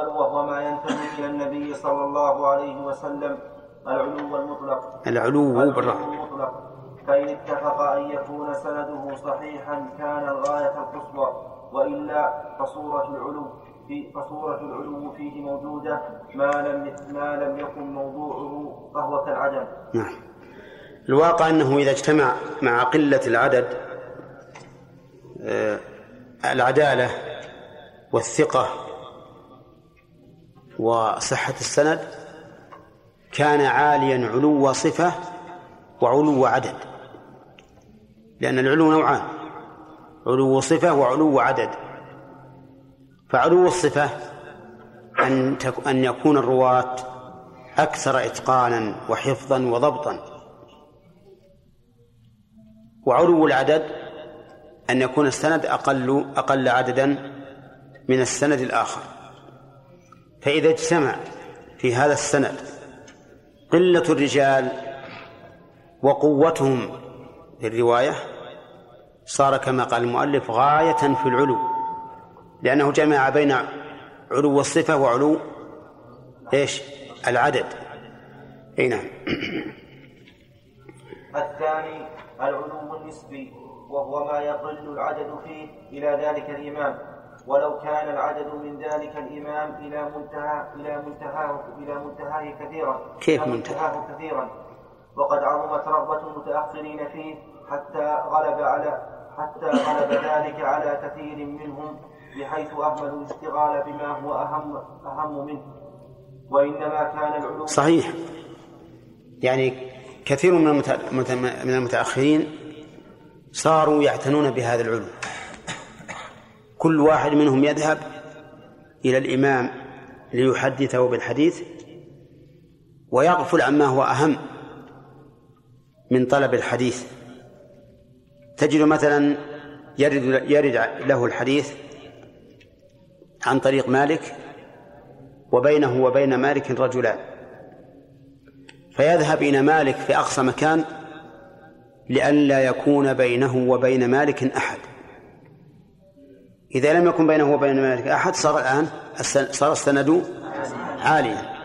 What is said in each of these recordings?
الأول وهو ما ينتمي إلى النبي صلى الله عليه وسلم العلو المطلق العلو العلو المطلق فإن اتفق أن يكون سنده صحيحا كان الغاية القصوى وإلا فصورة العلو في فصورة العلو فيه موجودة ما لم ما لم يكن موضوعه فهو كالعدم. نعم. الواقع أنه إذا اجتمع مع قلة العدد آه، العدالة والثقة وصحة السند كان عاليا علو صفة وعلو عدد لأن العلو نوعان علو صفة وعلو عدد. فعلو الصفة أن أن يكون الرواة أكثر إتقانا وحفظا وضبطا. وعلو العدد أن يكون السند أقل أقل عددا من السند الآخر. فإذا اجتمع في هذا السند قلة الرجال وقوتهم في الرواية صار كما قال المؤلف غاية في العلو لأنه جمع بين علو الصفة وعلو إيش؟ العدد. أي نعم. الثاني العلو النسبي وهو ما يقل العدد فيه إلى ذلك الإمام. ولو كان العدد من ذلك الإمام إلى منتهى إلى منتهاه إلى منتهاه كثيرا. كيف منتهاه كثيرا. وقد عظمت رغبة المتأخرين فيه حتى غلب على حتى غلب ذلك على كثير منهم بحيث أهملوا الاشتغال بما هو أهم أهم منه. وإنما كان العلوم صحيح. يعني كثير من من المتأخرين صاروا يعتنون بهذا العلم. كل واحد منهم يذهب إلى الإمام ليحدثه بالحديث ويغفل عما هو أهم من طلب الحديث. تجد مثلا يرد يرد له الحديث عن طريق مالك وبينه وبين مالك رجلان فيذهب إلى مالك في أقصى مكان لئلا يكون بينه وبين مالك أحد. إذا لم يكن بينه وبين مالك أحد صار الآن صار السند عاليا.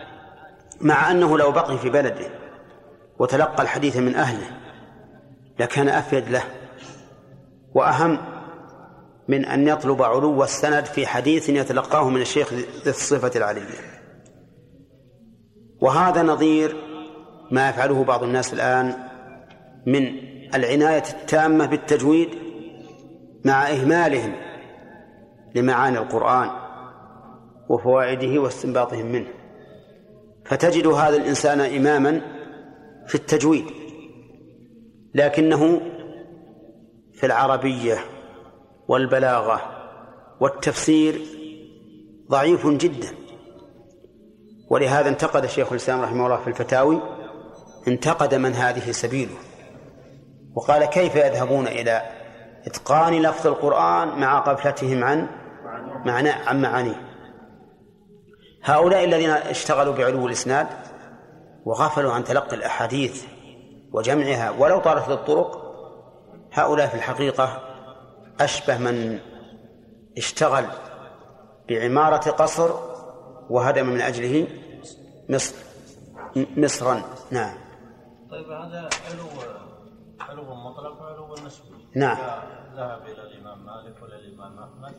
مع أنه لو بقي في بلده وتلقى الحديث من أهله لكان أفيد له. وأهم من أن يطلب علو السند في حديث يتلقاه من الشيخ ذي الصفة العلية. وهذا نظير ما يفعله بعض الناس الآن من العناية التامة بالتجويد مع إهمالهم لمعاني القرآن وفوائده واستنباطهم منه. فتجد هذا الإنسان إماما في التجويد لكنه في العربية والبلاغة والتفسير ضعيف جدا. ولهذا انتقد الشيخ الإسلام رحمه الله في الفتاوي انتقد من هذه سبيله. وقال كيف يذهبون إلى إتقان لفظ القرآن مع غفلتهم عن معنى عن معانيه. هؤلاء الذين اشتغلوا بعلو الإسناد وغفلوا عن تلقي الأحاديث وجمعها ولو طالت الطرق هؤلاء في الحقيقة أشبه من اشتغل بعمارة قصر وهدم من أجله مصر مصرا. نعم. طيب هذا علو علو مطلق وعلو نسبي. نعم. ذهب إلى الإمام مالك ولا الإمام أحمد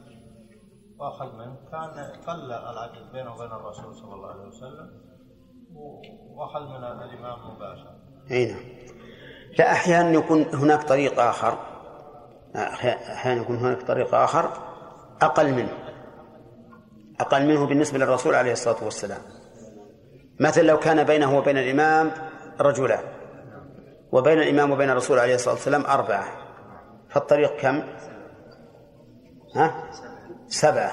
وأخذ منه كان قل العدد بينه وبين الرسول صلى الله عليه وسلم وأخذ من الإمام مباشرة أي نعم. لا أحيانا يكون هناك طريق آخر. أحيانا يكون هناك طريق آخر أقل منه. أقل منه بالنسبة للرسول عليه الصلاة والسلام. مثل لو كان بينه وبين الإمام رجلان وبين الإمام وبين الرسول عليه الصلاة والسلام أربعة. فالطريق كم؟ ها؟ سبعة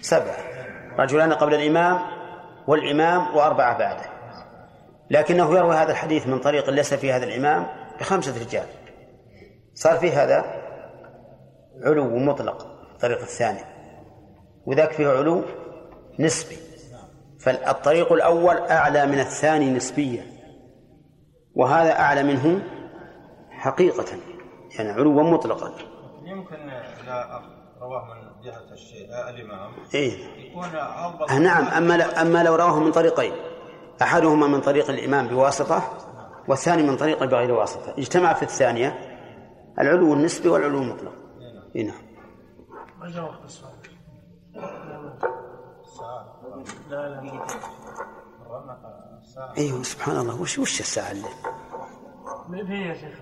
سبعة رجلان قبل الإمام والإمام وأربعة بعده. لكنه يروي هذا الحديث من طريق ليس في هذا الإمام بخمسة رجال. صار في هذا علو مطلق الطريق الثاني. وذاك فيه علو نسبي. فالطريق الأول أعلى من الثاني نسبيا. وهذا أعلى منه حقيقة. يعني علوا مطلقا. يمكن إذا رواه من جهة الشيء الإمام. إيه؟ آه نعم. أما أما لو رواه من طريقين. أحدهما من طريق الإمام بواسطة والثاني من طريق بغير واسطة. اجتمع في الثانية العلو النسبي والعلو المطلق. اي نعم. ما جاء وقت السؤال؟ لا لا أيوه سبحان الله. وش وش الساعة اللي هي يا شيخ؟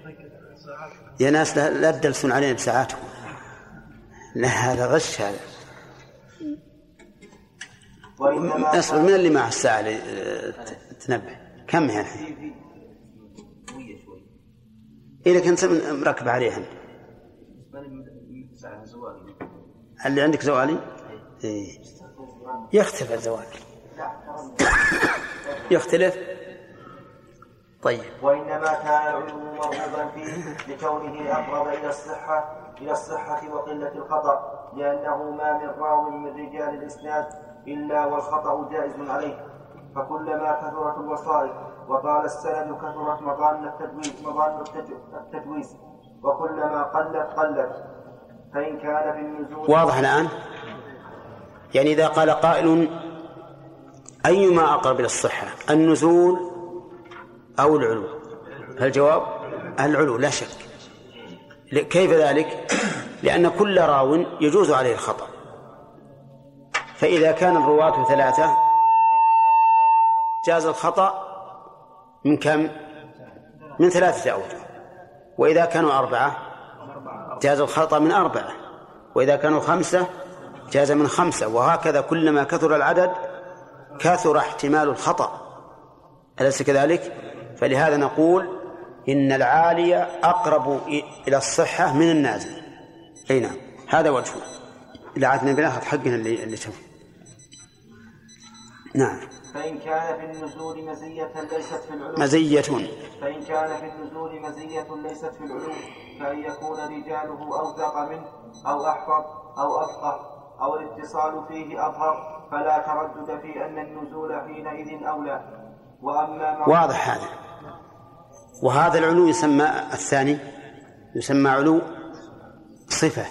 يا ناس لا, لا تدلسون علينا بساعاتكم. لا هذا غش هذا. أصبر من اللي مع الساعة اللي تنبه؟ كم هي الحين؟ إذا كنت مركب عليها اللي عندك زوالي؟ إيه. يختلف الزوال يختلف؟ طيب. وإنما كان العلو مرغوبا فيه لكونه أقرب إلى الصحة إلى الصحة وقلة الخطأ لأنه ما من راو من رجال الإسناد إلا والخطأ جائز عليه. فكلما كثرت الوسائط وطال السند كثرت مظان التدويس مظان التدويس وكلما قلت قلت. فإن كان في النزول واضح الآن؟ يعني إذا قال قائل أيما أقرب إلى الصحة النزول أو العلو؟ الجواب العلو لا شك. كيف ذلك؟ لأن كل راو يجوز عليه الخطأ. فإذا كان الرواة ثلاثة جاز الخطأ من كم؟ من ثلاثة أوجه. وإذا كانوا أربعة جاز الخطأ من أربعة. وإذا كانوا خمسة جاز من خمسة. وهكذا كلما كثر العدد كثر احتمال الخطأ. أليس كذلك؟ فلهذا نقول إن العالي أقرب إلى الصحة من النازل. أي نعم. هذا وجهه إذا عدنا بناخذ حقنا اللي اللي تم نعم. فإن كان في النزول مزية ليست في العلو مزية. فإن كان في النزول مزية ليست في العلو فأن يكون رجاله أوثق منه أو أحفظ أو أفقه أو الاتصال فيه أظهر فلا تردد في أن النزول حينئذ أولى. وأما واضح هذا. وهذا العلو يسمى الثاني يسمى علو صفة.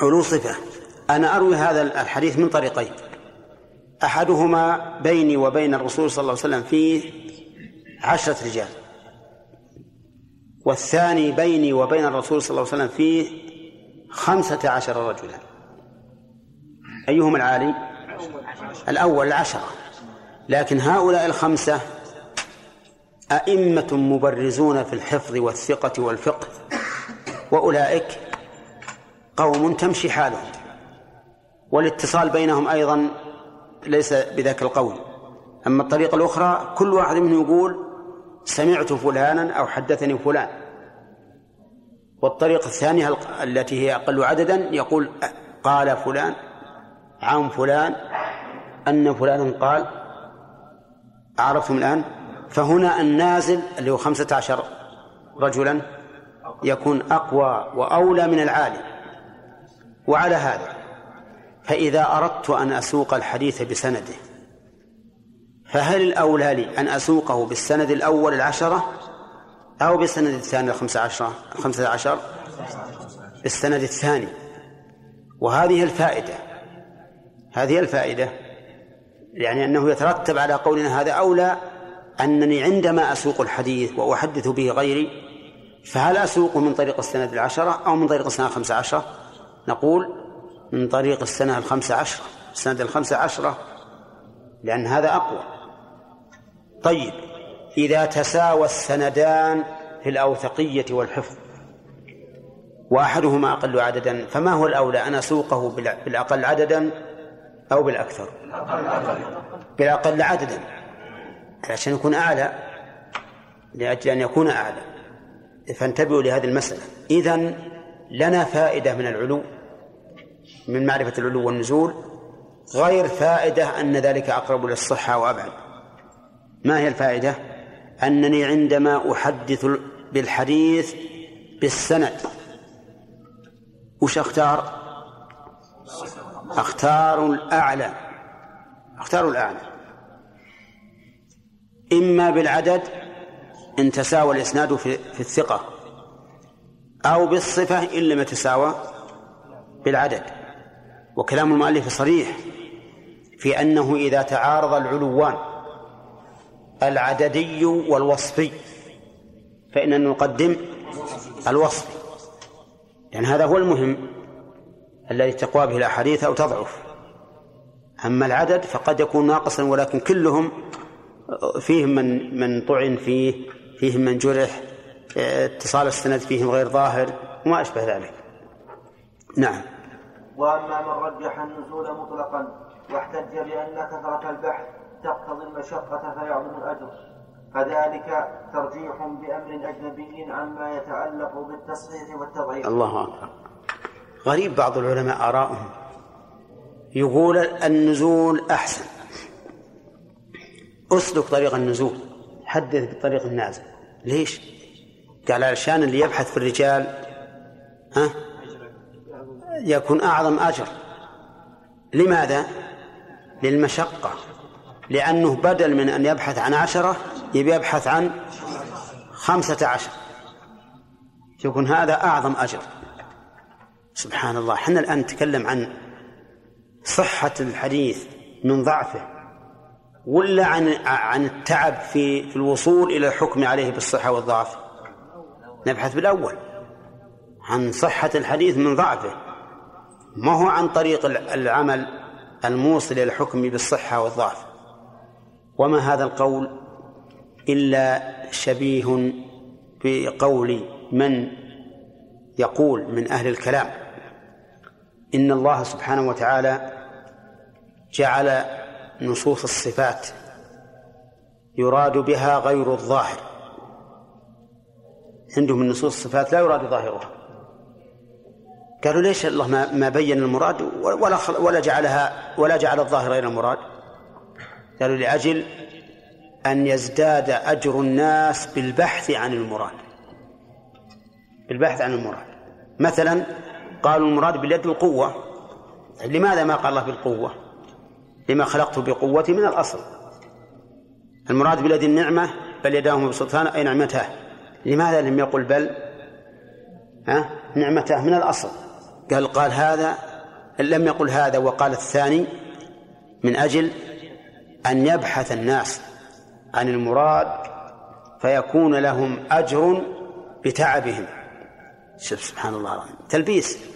علو صفة. أنا أروي هذا الحديث من طريقين. أحدهما بيني وبين الرسول صلى الله عليه وسلم فيه عشرة رجال. والثاني بيني وبين الرسول صلى الله عليه وسلم فيه خمسة عشر رجلا. أيهما العالي؟ الأول العشرة لكن هؤلاء الخمسة أئمة مبرزون في الحفظ والثقة والفقه وأولئك قوم تمشي حالهم. والاتصال بينهم أيضا ليس بذاك القول. أما الطريقة الأخرى كل واحد منهم يقول سمعت فلانا أو حدثني فلان. والطريقة الثانية التي هي أقل عددا يقول قال فلان عن فلان أن فلانا قال عرفتم الآن؟ فهنا النازل اللي هو خمسة عشر رجلا يكون أقوى وأولى من العالي. وعلى هذا فإذا أردت أن أسوق الحديث بسنده فهل الأولى لي أن أسوقه بالسند الأول العشرة أو بالسند الثاني الخمسة عشر؟ الخمسة عشر بالسند الثاني. وهذه الفائدة هذه الفائدة يعني أنه يترتب على قولنا هذا أولى أنني عندما أسوق الحديث وأحدث به غيري فهل أسوق من طريق السند العشرة أو من طريق السنة الخمسة عشرة؟ نقول من طريق السنة الخمسة عشرة. السنة الخمسة عشرة لأن هذا أقوى. طيب إذا تساوى السندان في الأوثقية والحفظ وأحدهما أقل عددا فما هو الأولى أن أسوقه بالأقل عددا أو بالأكثر؟ بالأقل عددا. عشان يكون أعلى لأجل أن يكون أعلى. فانتبهوا لهذه المسألة. إذن لنا فائدة من العلو من معرفة العلو والنزول غير فائدة أن ذلك أقرب للصحة وأبعد. ما هي الفائدة؟ أنني عندما أحدث بالحديث بالسند وش أختار؟ أختار الأعلى. أختار الأعلى. إما بالعدد إن تساوى الإسناد في, في الثقة أو بالصفة إن لم يتساوى بالعدد. وكلام المؤلف صريح في أنه إذا تعارض العلوان العددي والوصفي فإننا نقدم الوصف لأن هذا هو المهم الذي تقوى به الأحاديث أو تضعف. أما العدد فقد يكون ناقصا ولكن كلهم فيهم من من طعن فيه فيهم من جرح اتصال السند فيهم غير ظاهر وما أشبه ذلك. نعم. وأما من رجح النزول مطلقا واحتج بأن كثرة البحث تقتضي المشقة فيعظم الأجر. فذلك ترجيح بأمر أجنبي عما يتعلق بالتصحيح والتضعيف. الله أكبر. غريب بعض العلماء آراؤهم يقول النزول أحسن. أسلك طريق النزول حدث بطريق النازل. ليش؟ قال علشان اللي يبحث في الرجال ها؟ يكون أعظم أجر. لماذا؟ للمشقة. لأنه بدل من أن يبحث عن عشرة يبي يبحث عن خمسة عشر. يكون هذا أعظم أجر. سبحان الله. إحنا الآن نتكلم عن صحة الحديث من ضعفه. ولا عن عن التعب في في الوصول إلى الحكم عليه بالصحة والضعف؟ نبحث بالأول عن صحة الحديث من ضعفه. ما هو عن طريق العمل الموصل إلى الحكم بالصحة والضعف؟ وما هذا القول إلا شبيه بقول من يقول من أهل الكلام. إن الله سبحانه وتعالى جعل نصوص الصفات يراد بها غير الظاهر. عندهم من نصوص الصفات لا يراد ظاهرها. قالوا ليش الله ما ما بين المراد ولا ولا جعلها ولا جعل الظاهر غير المراد؟ قالوا لأجل أن يزداد أجر الناس بالبحث عن المراد. بالبحث عن المراد. مثلا قالوا المراد باليد القوة. لماذا ما قال الله بالقوة؟ لما خلقته بقوة من الأصل. المراد باليد النعمة بل يداه مبسوطتان أي نعمته. لماذا لم يقل بل؟ ها؟ نعمته من الأصل. قال قال هذا لم يقل هذا وقال الثاني من أجل أن يبحث الناس عن المراد فيكون لهم أجر بتعبهم. شوف سبحان الله العظيم. تلبيس.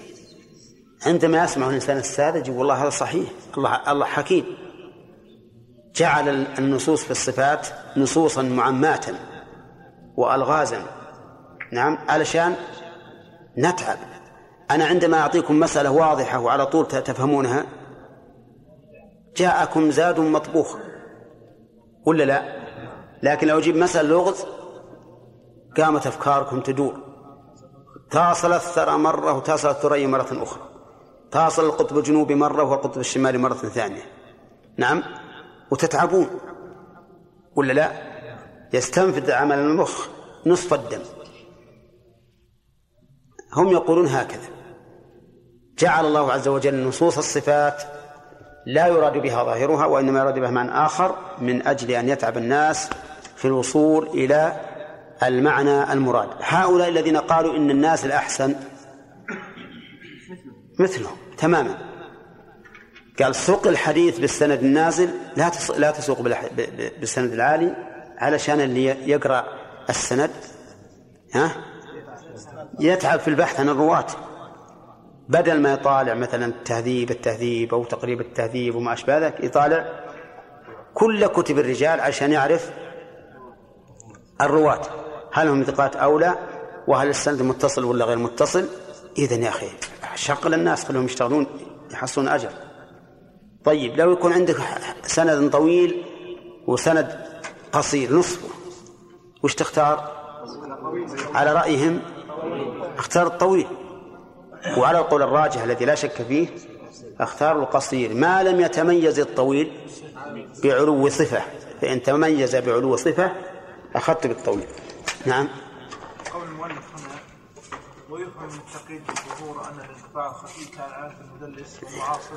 عندما يسمع الإنسان الساذج يقول والله هذا صحيح. الله الله حكيم. جعل النصوص في الصفات نصوصا معماة وألغازا. نعم علشان نتعب. أنا عندما أعطيكم مسألة واضحة وعلى طول تفهمونها جاءكم زاد مطبوخ. ولا لا؟ لكن لو أجيب مسألة لغز قامت أفكاركم تدور. تصل الثرى مرة وتصل الثريا مرة أخرى. تصل القطب الجنوبي مرة والقطب الشمالي مرة ثانية. نعم؟ وتتعبون. ولا لا؟ يستنفذ عمل المخ نصف الدم. هم يقولون هكذا. جعل الله عز وجل نصوص الصفات لا يراد بها ظاهرها وإنما يراد بها معنى آخر من أجل أن يتعب الناس في الوصول إلى المعنى المراد. هؤلاء الذين قالوا إن الناس الأحسن مثلهم. تماما. قال سوق الحديث بالسند النازل لا لا تسوق بالسند العالي علشان اللي يقرأ السند ها؟ يتعب في البحث عن الرواة. بدل ما يطالع مثلا تهذيب التهذيب أو تقريب التهذيب وما أشبه ذلك يطالع كل كتب الرجال عشان يعرف الرواة. هل هم ثقات أو لا؟ وهل السند متصل ولا غير متصل؟ إذا يا أخي شغل الناس خلهم يشتغلون يحصلون أجر. طيب لو يكون عندك سند طويل وسند قصير نصفه وش تختار؟ على رأيهم اختار الطويل. وعلى القول الراجح الذي لا شك فيه اختار القصير. ما لم يتميز الطويل بعلو صفة فإن تميز بعلو صفة أخذت بالطويل. نعم؟ من التقييد بالظهور أن الإنقطاع الخفي كان عارف المدلس والمعاصر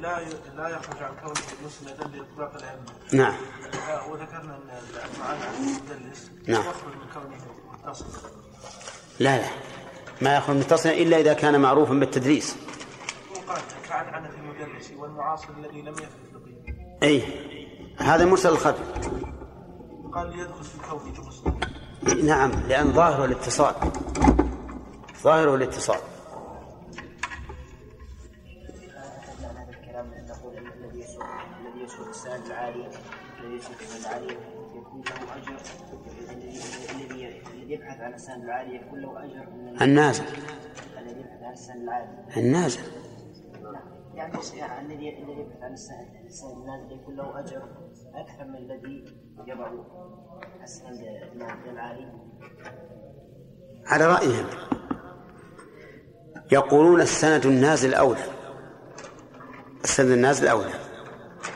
لا لا يخرج عن كونه مسندا لإطلاق الأئمة. نعم. وذكرنا أن المعاني عن المدلس نعم. يخرج من كونه متصل. لا لا. ما يخرج متصلا إلا إذا كان معروفا بالتدريس وقال عنعنة المدرس والمعاصر الذي لم يثبت لقيه أي. هذا مرسل الخفي. قال ليدخل في كونه مسلم نعم لأن ظاهره الاتصال. ظاهره الاتصال. العالي الذي يسوق العالي يكون له أجر الذي يبحث عن السند العالي يكون له من النازل. الذي يبحث عن السند العالي النازل. يعني الذي يبحث عن السند النازل يكون له أجر أكثر من الذي يضع السند العالي على رأيهم. يقولون السند النازل أولى. السند النازل أولى.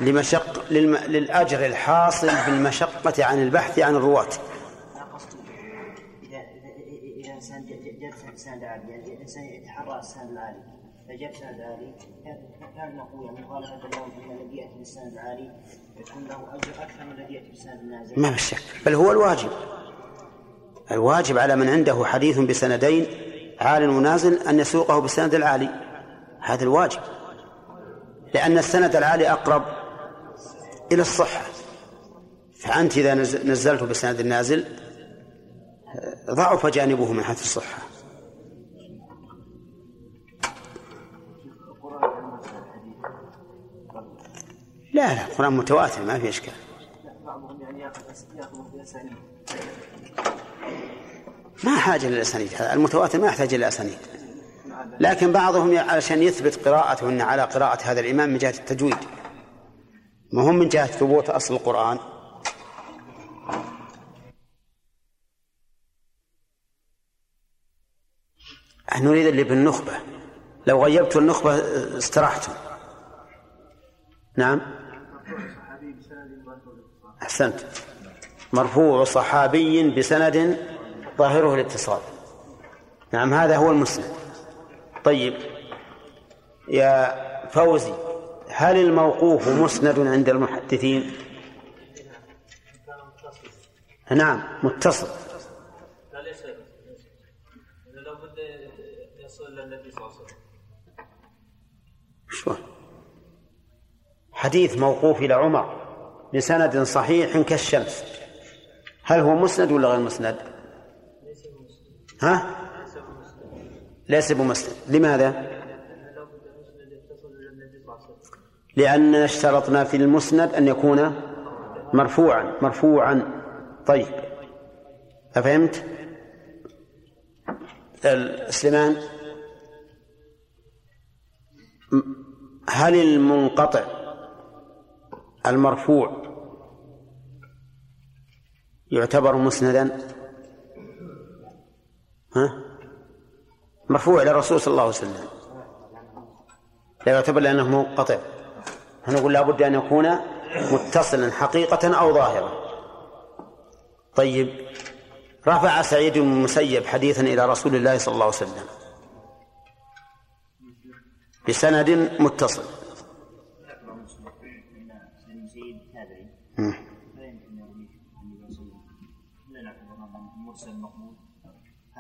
لمشق للم... للأجر الحاصل بالمشقة عن البحث عن الرواة. سند عالي يعني الانسان يتحرى السند العالي فجاب سند عالي كان نقول يعني مخالفه لهم ان الذي يأتي بالسند العالي يكون له أجر أكثر من الذي يأتي بالسند النازل. ما في شك. بل هو الواجب. الواجب على من عنده حديث بسندين عال ونازل أن يسوقه بالسند العالي. هذا الواجب. لأن السند العالي أقرب إلى الصحة. فأنت إذا نزلته بالسند النازل ضعف جانبه من حيث الصحة. لا لا القرآن متواتر ما في إشكال. ما حاجة للأسانيد المتواتر ما يحتاج إلى أسانيد. لكن بعضهم علشان يثبت قراءته على قراءة هذا الإمام من جهة التجويد. ما هم من جهة ثبوت أصل القرآن. نريد اللي بالنخبة. لو غيبت النخبة استرحتم نعم. أحسنت. مرفوع صحابي بسند ظاهره الاتصال. نعم هذا هو المسند. طيب يا فوزي هل الموقوف مسند عند المحدثين؟ نعم متصل. لا ليس يصل صلى الله عليه وسلم شو حديث موقوف إلى عمر بسند صحيح كالشمس. هل هو مسند ولا غير مسند؟ ها؟ ليس بمسند لماذا؟ لأن اشترطنا في المسند أن يكون مرفوعا مرفوعا. طيب. أفهمت؟ سليمان؟ هل المنقطع المرفوع يعتبر مسندا؟ ها؟ مرفوع إلى الرسول صلى الله عليه وسلم. لا يعتبر لأنه منقطع نقول لابد أن يكون متصلا حقيقة أو ظاهرا. طيب. رفع سعيد بن المسيب حديثا إلى رسول الله صلى الله عليه وسلم. بسند متصل. مم.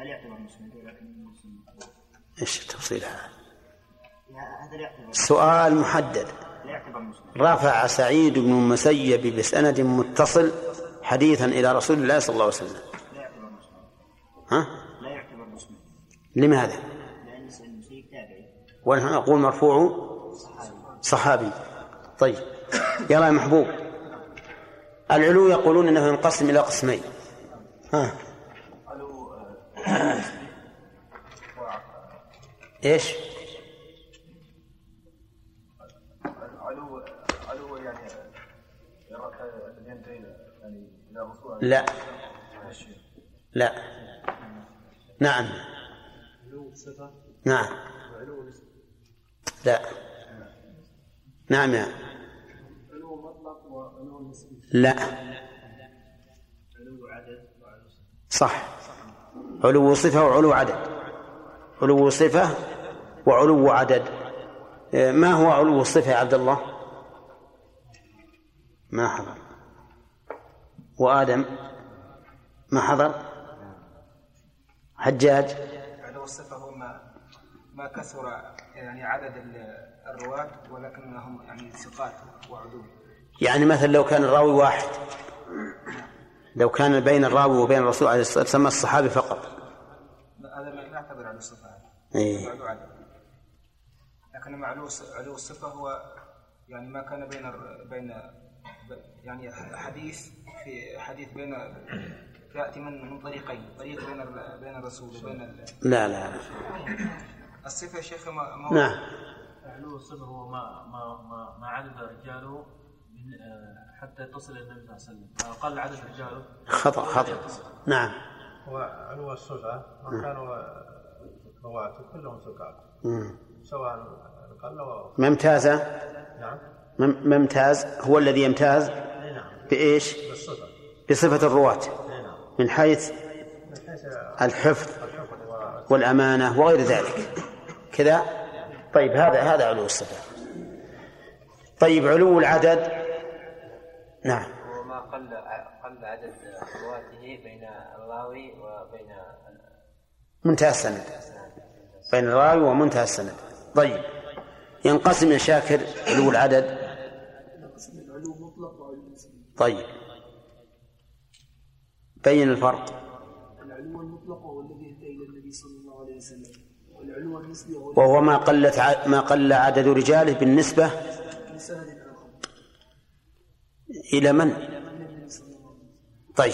هل يعتبر ولكن مقبول؟ إيش التفصيل هذا؟ سؤال محدد. رفع سعيد بن المسيب بسند متصل حديثا إلى رسول الله صلى الله عليه وسلم. لا يعتبر مسند ها؟ لا يعتبر مسند لماذا؟ لأن سعيد المسيب تابعي. ونحن نقول مرفوع صحابي. طيب. يلا يا محبوب. العلو يقولون إنه ينقسم إلى قسمين. ها؟ إيش؟ علو علو يعني ينتهي يعني إلى لا. لا. نعم. نعم. لا. نعم يا. لا. صح. علو صفة وعلو عدد. علو صفة وعلو عدد. ما هو علو الصفة يا عبد الله؟ ما حضر. وآدم؟ ما حضر. حجاج؟ علو الصفة هو ما ما كثر يعني عدد ال- الرواة ولكنهم يعني ثقات وعدول يعني مثلا لو كان الراوي واحد لو كان بين الراوي وبين الرسول عليه الصلاة والسلام الصحابي فقط. ما على الصفة إيه. لكن معلو علو الصفة هو يعني ما كان بين الر- بين يعني حديث في حديث بين يأتي من من طريقين. طريق بين ال- بين الرسول وبين ال- لا لا. لا الصفة يا شيخ ما ما هو- نعم. علو الصفر هو ما ما ما, ما عدد رجاله من آه، حتى يتصل إلى النبي صلى الله عليه وسلم. فاقل عدد رجاله. خطأ خطأ. نعم. هو علو الصفة ما رواته كلهم ثقات مم. سواء قل و ممتازة؟ نعم. مم- ممتاز. هو الذي يمتاز؟ إي نعم. بإيش؟ بالصفة. بصفة الرواة. إي نعم. من حيث؟ الحفظ والأمانة وغير ذلك. كذا؟ طيب هذا هذا علو الصفة. طيب علو العدد؟ نعم. وما قل قل عدد رواته بين الراوي وبين منتهى السند. بين الراوي ومنتهى السند. طيب. ينقسم يا شاكر علو العدد. طيب. بين الفرق. العلو المطلق هو الذي انتهى إلى النبي صلى الله عليه وسلم والعلو النسبي هو وهو ما قلت ع- ما قل عدد رجاله من؟ إلى وسلم طيب.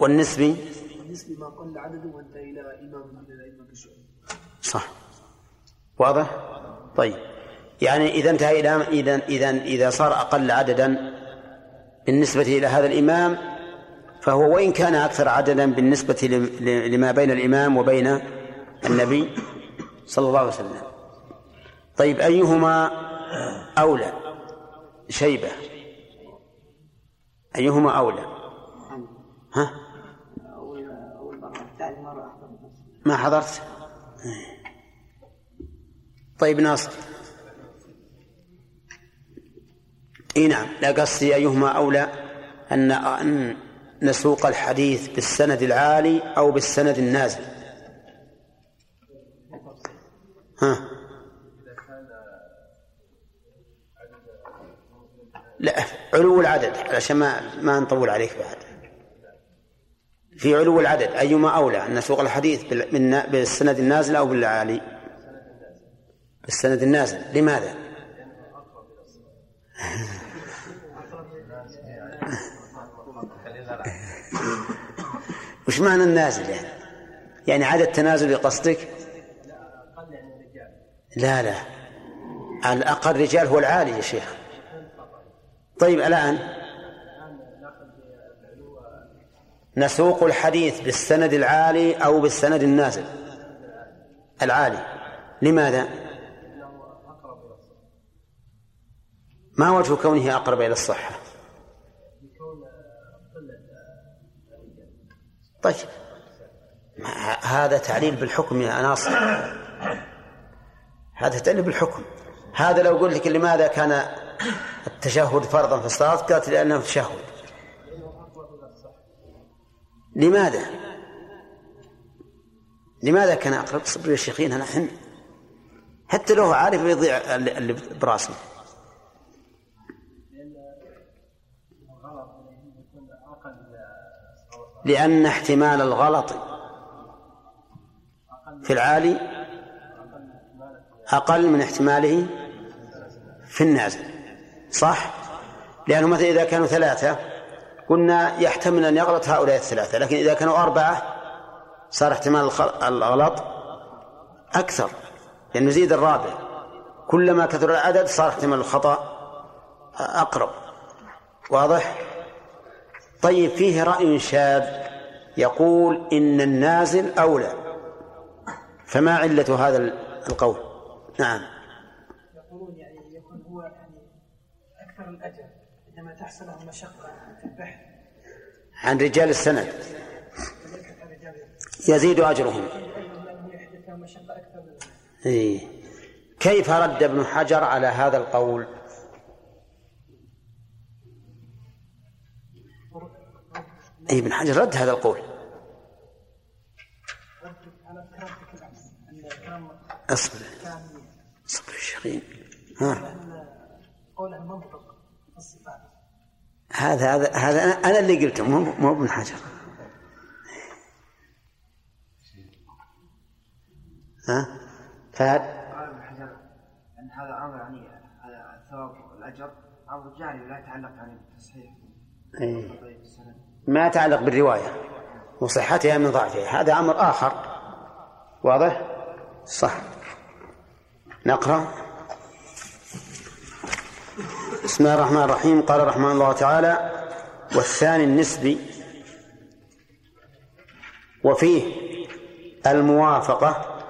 والنسبي؟ والنسبي ما قل عدده وانتهى إلى امام من الائمه كالشعبي صح. واضح؟ طيب. يعني إذا انتهى إلى إذا إذا إذا صار أقل عددا بالنسبة إلى هذا الإمام فهو وإن كان أكثر عددا بالنسبة لما بين الإمام وبين النبي صلى الله عليه وسلم. طيب أيهما أولى؟ شيبة. أيهما أولى؟ ها؟ ما حضرت؟ طيب ناصر. إي نعم لا قصدي أيهما أولى ان أن نسوق الحديث بالسند العالي أو بالسند النازل. ها. لا علو العدد علشان ما ما نطول عليك بعد. في علو العدد أيما أولى أن نسوق الحديث بالسند النازل أو بالعالي؟ بالسند النازل لماذا؟ وش معنى النازل يعني؟ يعني عدد تنازل قصدك لا لا. الأقل رجال هو العالي يا شيخ. طيب الآن نسوق الحديث بالسند العالي أو بالسند النازل؟ العالي. لماذا؟ ما وجه كونه أقرب إلى الصحة؟ طيب. هذا تعليل بالحكم يا ناصر. هذا تعليل بالحكم. هذا لو قلت لك لماذا كان التشهد فرضا في الصلاة؟ قالت لأنه تشهد. لماذا؟ لماذا كان أقرب؟ صبر يا شيخين أنا حن حتى لو عارف يضيع اللي اللي لأن احتمال الغلط في العالي أقل من احتماله في النازل صح؟ لأنه مثلا إذا كانوا ثلاثة قلنا يحتمل أن يغلط هؤلاء الثلاثة لكن إذا كانوا أربعة صار احتمال الغلط أكثر لأنه يزيد الرابع كلما كثر العدد صار احتمال الخطأ أقرب واضح؟ طيب فيه رأي شاذ. يقول إن النازل أولى. فما علة هذا القول؟ نعم. يقولون يعني يكون هو يعني أكثر الأجر عندما تحصل له مشقة في البحث. عن رجال السند. يزيد أجرهم. إيه. كيف رد ابن حجر على هذا القول؟ أي ابن حجر رد هذا القول. أصبر. أصبر الشيخين ها. هذا هذا هذا أنا اللي قلته مو مو ابن حجر. ها؟ فهد. قال ابن حجر ان هذا أمر يعني هذا الثواب والأجر أمر جاري ولا يتعلق يعني بالتصحيح. إيه. ما يتعلق بالرواية وصحتها من ضعفها. هذا أمر آخر. واضح؟ صح. نقرأ. بسم الله الرحمن الرحيم. قال رحمه الله تعالى والثاني النسبي. وفيه الموافقة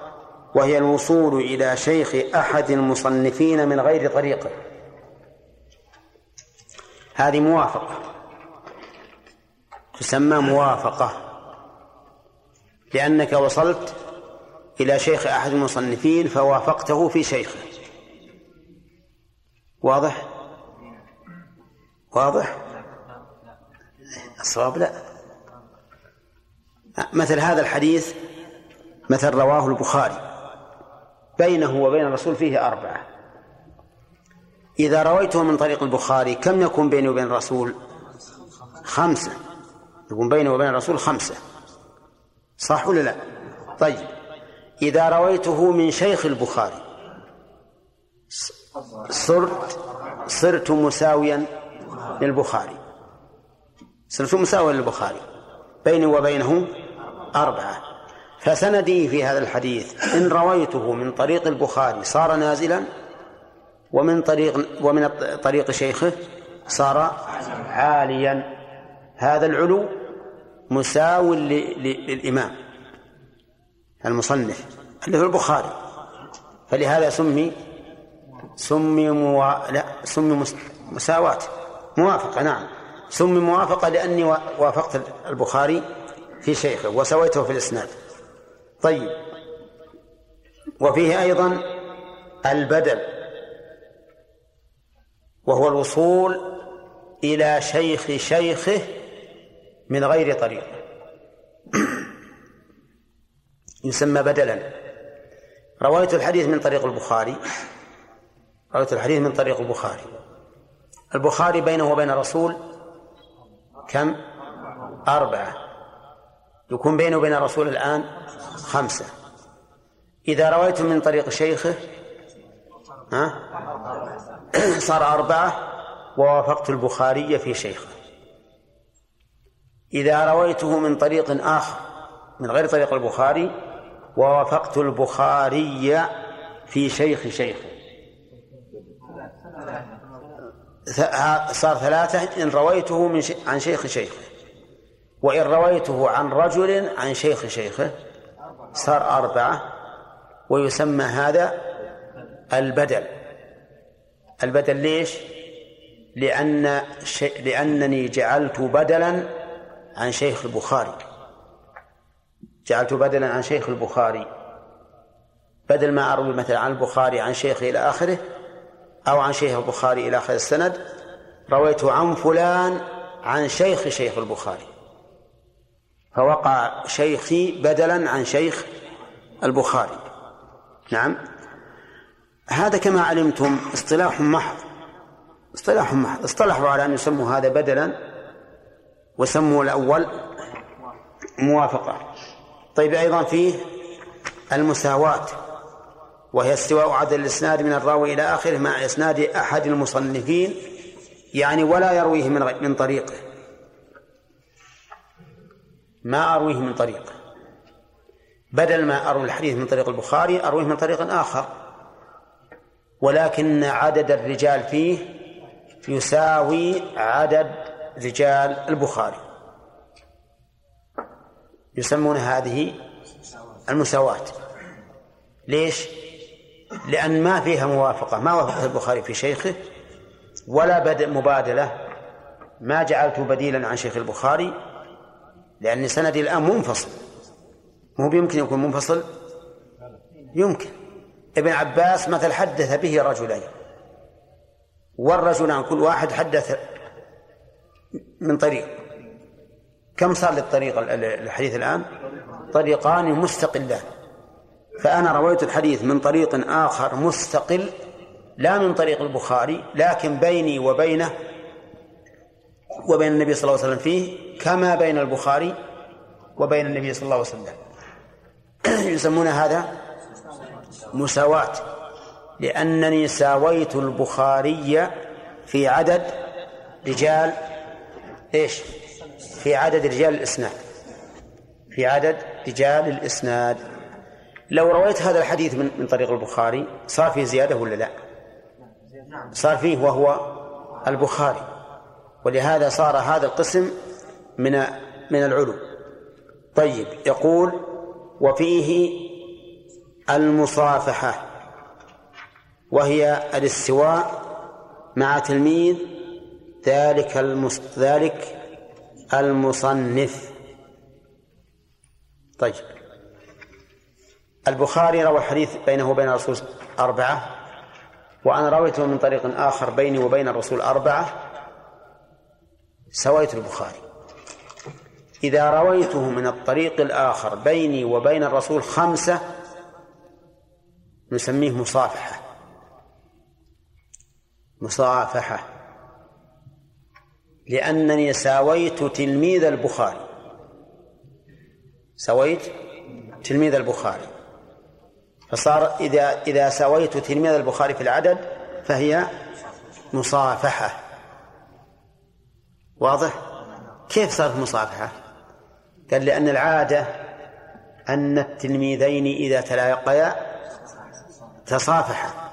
وهي الوصول إلى شيخ أحد المصنفين من غير طريقة. هذه موافقة. تسمى موافقة لأنك وصلت إلى شيخ أحد المصنفين فوافقته في شيخه. واضح؟ واضح؟ الصواب لا. مثل هذا الحديث مثل رواه البخاري بينه وبين الرسول فيه أربعة. إذا رويته من طريق البخاري كم يكون بيني وبين الرسول؟ خمسة. يكون بينه وبين الرسول خمسة. صح ولا لا؟ طيب. إذا رويته من شيخ البخاري. صرت صرت مساويا للبخاري. صرت مساويا للبخاري. بيني وبينه أربعة. فسندي في هذا الحديث إن رويته من طريق البخاري صار نازلا ومن طريق ومن طريق شيخه صار عاليا. هذا العلو مساو للإمام المصنف اللي هو البخاري. فلهذا سمي سمي موا... لا سمي مس... مساواة موافقة نعم. سمي موافقة لأني وافقت البخاري في شيخه وسويته في الإسناد. طيب. وفيه أيضا البدل. وهو الوصول إلى شيخ شيخه من غير طريق. يسمى بدلا. رويت الحديث من طريق البخاري. رويت الحديث من طريق البخاري. البخاري بينه وبين الرسول كم؟ أربعة. يكون بينه وبين الرسول الآن خمسة. إذا رويت من طريق شيخه ها؟ صار أربعة. ووافقت البخاري في شيخه. إذا رويته من طريق آخر من غير طريق البخاري ووافقت البخاري في شيخ شيخه صار ثلاثة إن رويته من شي... عن شيخ شيخه وإن رويته عن رجل عن شيخ شيخه صار أربعة ويسمى هذا البدل البدل ليش؟ لأن. لأنني جعلت بدلا عن شيخ البخاري. جعلت بدلا عن شيخ البخاري. بدل ما أروي مثلا عن البخاري عن شيخه إلى آخره أو عن شيخ البخاري إلى آخر السند رويت عن فلان عن شيخ شيخ البخاري. فوقع شيخي بدلا عن شيخ البخاري. نعم. هذا كما علمتم اصطلاح محض. اصطلاح محض. اصطلحوا على أن يسموا هذا بدلا وسموا الأول موافقة. طيب أيضا فيه المساواة وهي استواء عدد الإسناد من الراوي إلى آخره مع إسناد أحد المصنفين يعني ولا يرويه من من طريقه. ما أرويه من طريقه. بدل ما أروي الحديث من طريق البخاري أرويه من طريق آخر. ولكن عدد الرجال فيه يساوي عدد رجال البخاري. يسمون هذه المساواة. ليش؟ لأن ما فيها موافقة. ما وافق البخاري في شيخه ولا بدء مبادلة. ما جعلته بديلا عن شيخ البخاري لأن سندي الآن منفصل. مو بيمكن يكون منفصل؟ يمكن. ابن عباس مثل حدث به رجلين. والرجلان كل واحد حدث من طريق. كم صار للطريق الحديث الآن؟ طريقان مستقلان. فأنا رويت الحديث من طريق آخر مستقل لا من طريق البخاري لكن بيني وبينه وبين النبي صلى الله عليه وسلم فيه كما بين البخاري وبين النبي صلى الله عليه وسلم. يسمون هذا مساواة. لأنني ساويت البخاري في عدد رجال إيش؟ في عدد رجال الإسناد في عدد رجال الإسناد لو رويت هذا الحديث من, من طريق البخاري صار فيه زيادة ولا لا؟ صار فيه وهو البخاري ولهذا صار هذا القسم من من العلو طيب يقول وفيه المصافحة وهي الاستواء مع تلميذ ذلك المس... ذلك المصنف. طيب. البخاري روى الحديث بينه وبين الرسول أربعة وأنا رويته من طريق آخر بيني وبين الرسول أربعة. سويت البخاري. إذا رويته من الطريق الآخر بيني وبين الرسول خمسة نسميه مصافحة. مصافحة. لأنني ساويت تلميذ البخاري. سويت تلميذ البخاري. فصار إذا إذا سويت تلميذ البخاري في العدد فهي مصافحة. واضح؟ كيف صارت مصافحة؟ قال لأن العادة أن التلميذين إذا تلاقيا تصافحا.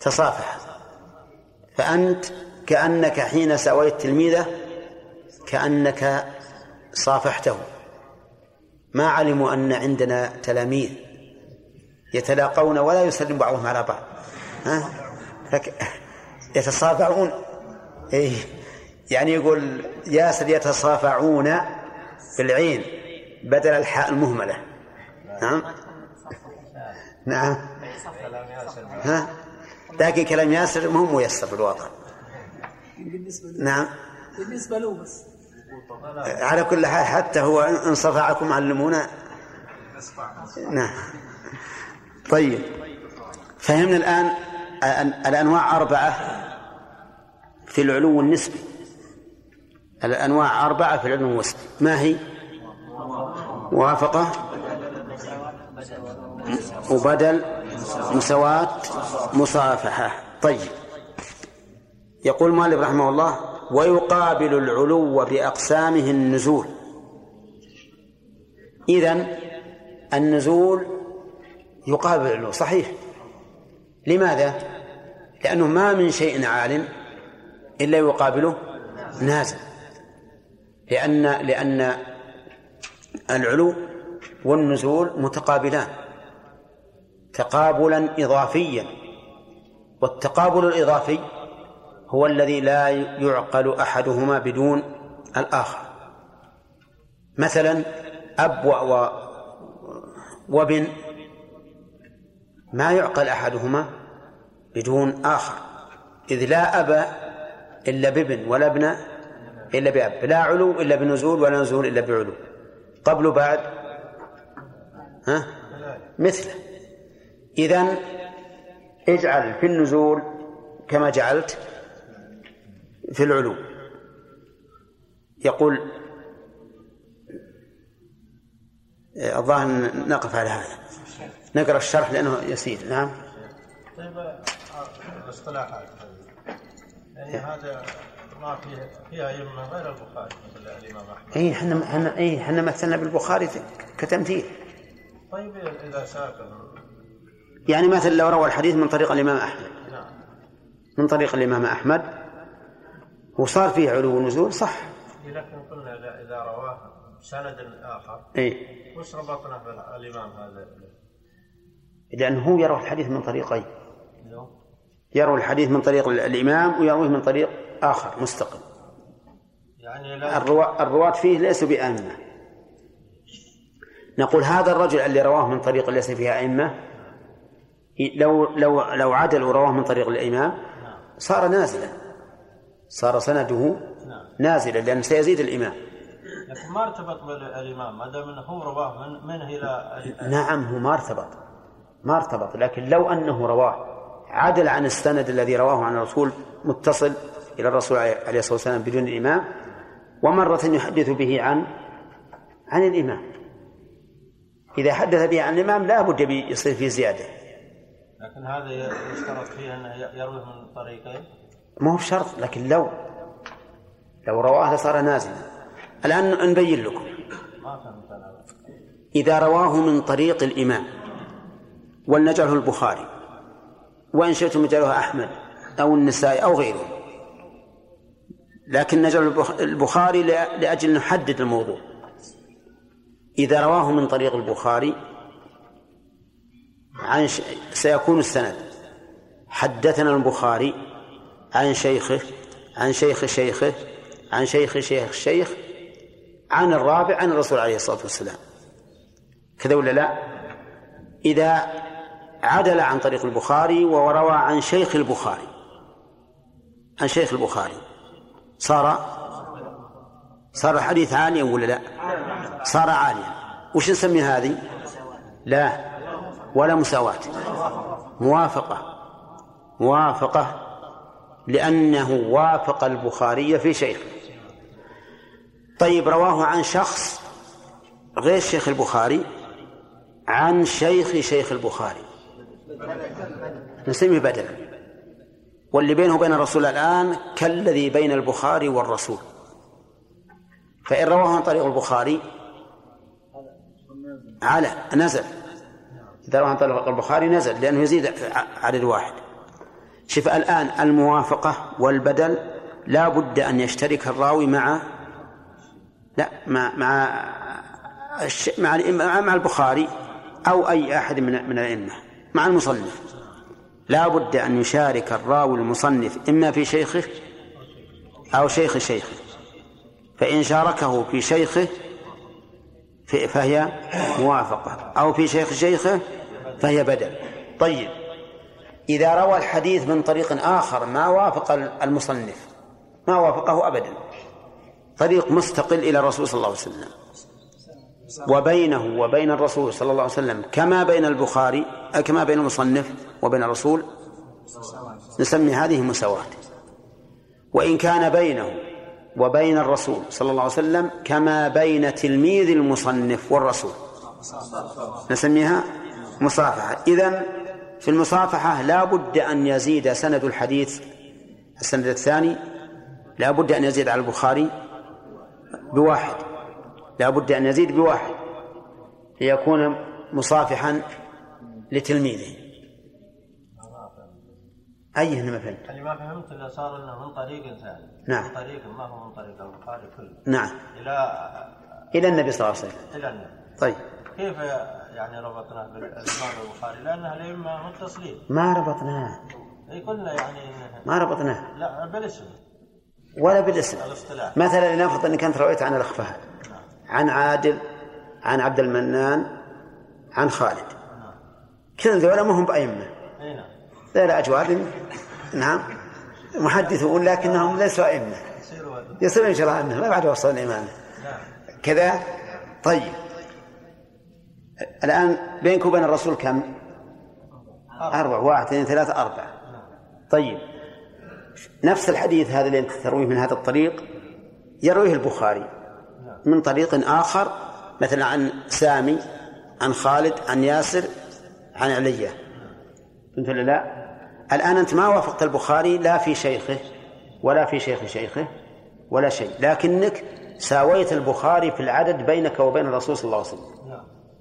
تصافحا. فأنت كأنك حين سويت تلميذه كأنك صافحته. ما علموا أن عندنا تلاميذ يتلاقون ولا يسلم بعضهم على بعض. ها؟ فك... يتصافعون. إيه. يعني يقول ياسر يتصافعون بالعين بدل الحاء المهملة. نعم. نعم. ها؟ لكن كلام ياسر مو ميسر في الواقع نعم. بالنسبة له بس. على كل حال حتى هو إن صفعكم علمونا. نعم. طيب. فهمنا الآن الأنواع أربعة في العلو النسبي. الأنواع أربعة في العلو النسبي ما هي؟ موافقة؟ وبدل مساواة مصافحة. طيب. يقول مالك رحمه الله ويقابل العلو بأقسامه النزول. إذن النزول يقابل العلو صحيح. لماذا؟ لأنه ما من شيء عال إلا يقابله نازل. لأن لأن العلو والنزول متقابلان. تقابلا إضافيا. والتقابل الإضافي هو الذي لا يعقل أحدهما بدون الآخر. مثلا أب وابن ما يعقل أحدهما بدون آخر. إذ لا أب إلا بابن ولا ابن إلا بأب. لا علو إلا بنزول ولا نزول إلا بعلو. قبل بعد ها؟ مثله. إذن اجعل في النزول كما جعلت في العلو. يقول الظاهر نقف على هذا. نقرأ الشرح لأنه يسير. نعم. طيب الاصطلاحات يعني هذا ما فيها فيها أئمة غير البخاري مثل الإمام أحمد. اي إحنا إحنا اي إحنا مثلنا بالبخاري كتمثيل. طيب إذا ساكن. يعني مثلا لو روى الحديث من طريق الإمام أحمد. نعم. من طريق الإمام أحمد وصار فيه علو ونزول صح. لكن قلنا إذا- إذا رواه سند آخر إي. وش ربطنا بالإمام هذا؟ لأنه هو يروي الحديث من طريقين؟ يروي الحديث من طريق الإمام ويرويه من طريق آخر مستقل. يعني لا الرواة, الرواة فيه ليسوا بأئمة. نقول هذا الرجل اللي رواه من طريق ليس فيها أئمة لو لو لو عدل ورواه من طريق الإمام صار نازلا. صار سنده نازلا لأن سيزيد الإمام. لكن ما ارتبط بالإمام ما دام إنه هو رواه من منه إلى نعم هو ما ارتبط. ما ارتبط. لكن لو أنه رواه عدل عن السند الذي رواه عن الرسول متصل إلى الرسول عليه الصلاة والسلام بدون الإمام ومرة يحدث به عن عن الإمام. إذا حدث به عن الإمام لا بد يصير فيه زيادة. لكن هذا يشترط فيه انه يرويه من طريقين. ما هو بشرط لكن لو لو رواه لصار نازلا. الآن نبين لكم. إذا رواه من طريق الإمام ولنجعله البخاري وإن شئتم نجعله أحمد أو النسائي أو غيره. لكن نجعل البخ- البخاري لأ- لأجل نحدد الموضوع. إذا رواه من طريق البخاري عن ش... سيكون السند. حدثنا البخاري عن شيخه عن شيخ شيخه عن شيخ شيخ شيخ عن الرابع عن الرسول عليه الصلاة والسلام. كذا ولا لا؟ إذا عدل عن طريق البخاري وروى عن شيخ البخاري. عن شيخ البخاري. صار صار الحديث عاليا ولا لا؟ صار عاليا. وش نسمي هذه؟ لا ولا مساواة. موافقة. موافقة. لأنه وافق البخاري في شيخه طيب رواه عن شخص غير شيخ البخاري عن شيخ شيخ البخاري. نسميه بدلا. واللي بينه وبين الرسول الآن كالذي بين البخاري والرسول. فإن رواه عن طريق البخاري على نزل. إذا رواه عن طريق البخاري نزل لأنه يزيد عدد واحد شوف الآن الموافقة والبدل لا بد أن يشترك الراوي مع لا مع مع مع مع البخاري أو أي أحد من من الأئمة مع المصنف. لا بد أن يشارك الراوي المصنف إما في شيخه أو شيخ شيخه فإن شاركه في شيخه فهي موافقة أو في شيخ شيخه فهي بدل. طيب إذا روى الحديث من طريق آخر ما وافق المصنف ما وافقه أبدا. طريق مستقل إلى الرسول صلى الله عليه وسلم. وبينه وبين الرسول صلى الله عليه وسلم كما بين البخاري كما بين المصنف وبين الرسول نسمي هذه مساواة. وإن كان بينه وبين الرسول صلى الله عليه وسلم كما بين تلميذ المصنف والرسول. نسميها مصافحة. إذن في المصافحة لا بد أن يزيد سند الحديث. السند الثاني لا بد أن يزيد على البخاري بواحد. لا بد أن يزيد بواحد ليكون مصافحا لتلميذه. أي هنا ما فهمت اللي ما فهمت الا صار إنه من طريق ثاني. نعم. من طريق ما هو من طريق؟ البخاري كله. نعم. إلى إلى النبي صلى الله عليه وسلم. إلى النبي. طيب. كيف يعني ربطناه بالامام البخاري؟ لانها الائمه متصلين ما ربطناه. اي قلنا يعني ما ربطناه. لا بالاسم. ولا بالاسم. الاصطلاح. مثلا لنفرض أنك أنت رويت عن الاخ فهد عن عادل عن عبد المنان عن خالد. كل ذولا ما هم بأئمة. إي نعم. ذولا أجواد. نعم. محدثون لكنهم ليسوا أئمة. يصير إن شاء الله عنهم ما بعد وصل الإيمان نعم. كذا؟ طيب. الآن بينك وبين الرسول كم؟ أربع واحد اثنين ثلاثة أربعة. طيب. نفس الحديث هذا اللي أنت ترويه من هذا الطريق يرويه البخاري من طريق آخر مثلا عن سامي عن خالد عن ياسر عن علية فهمت ولا لا؟ الآن أنت ما وافقت البخاري لا في شيخه ولا في شيخ شيخه ولا شيء لكنك ساويت البخاري في العدد بينك وبين الرسول صلى الله عليه وسلم.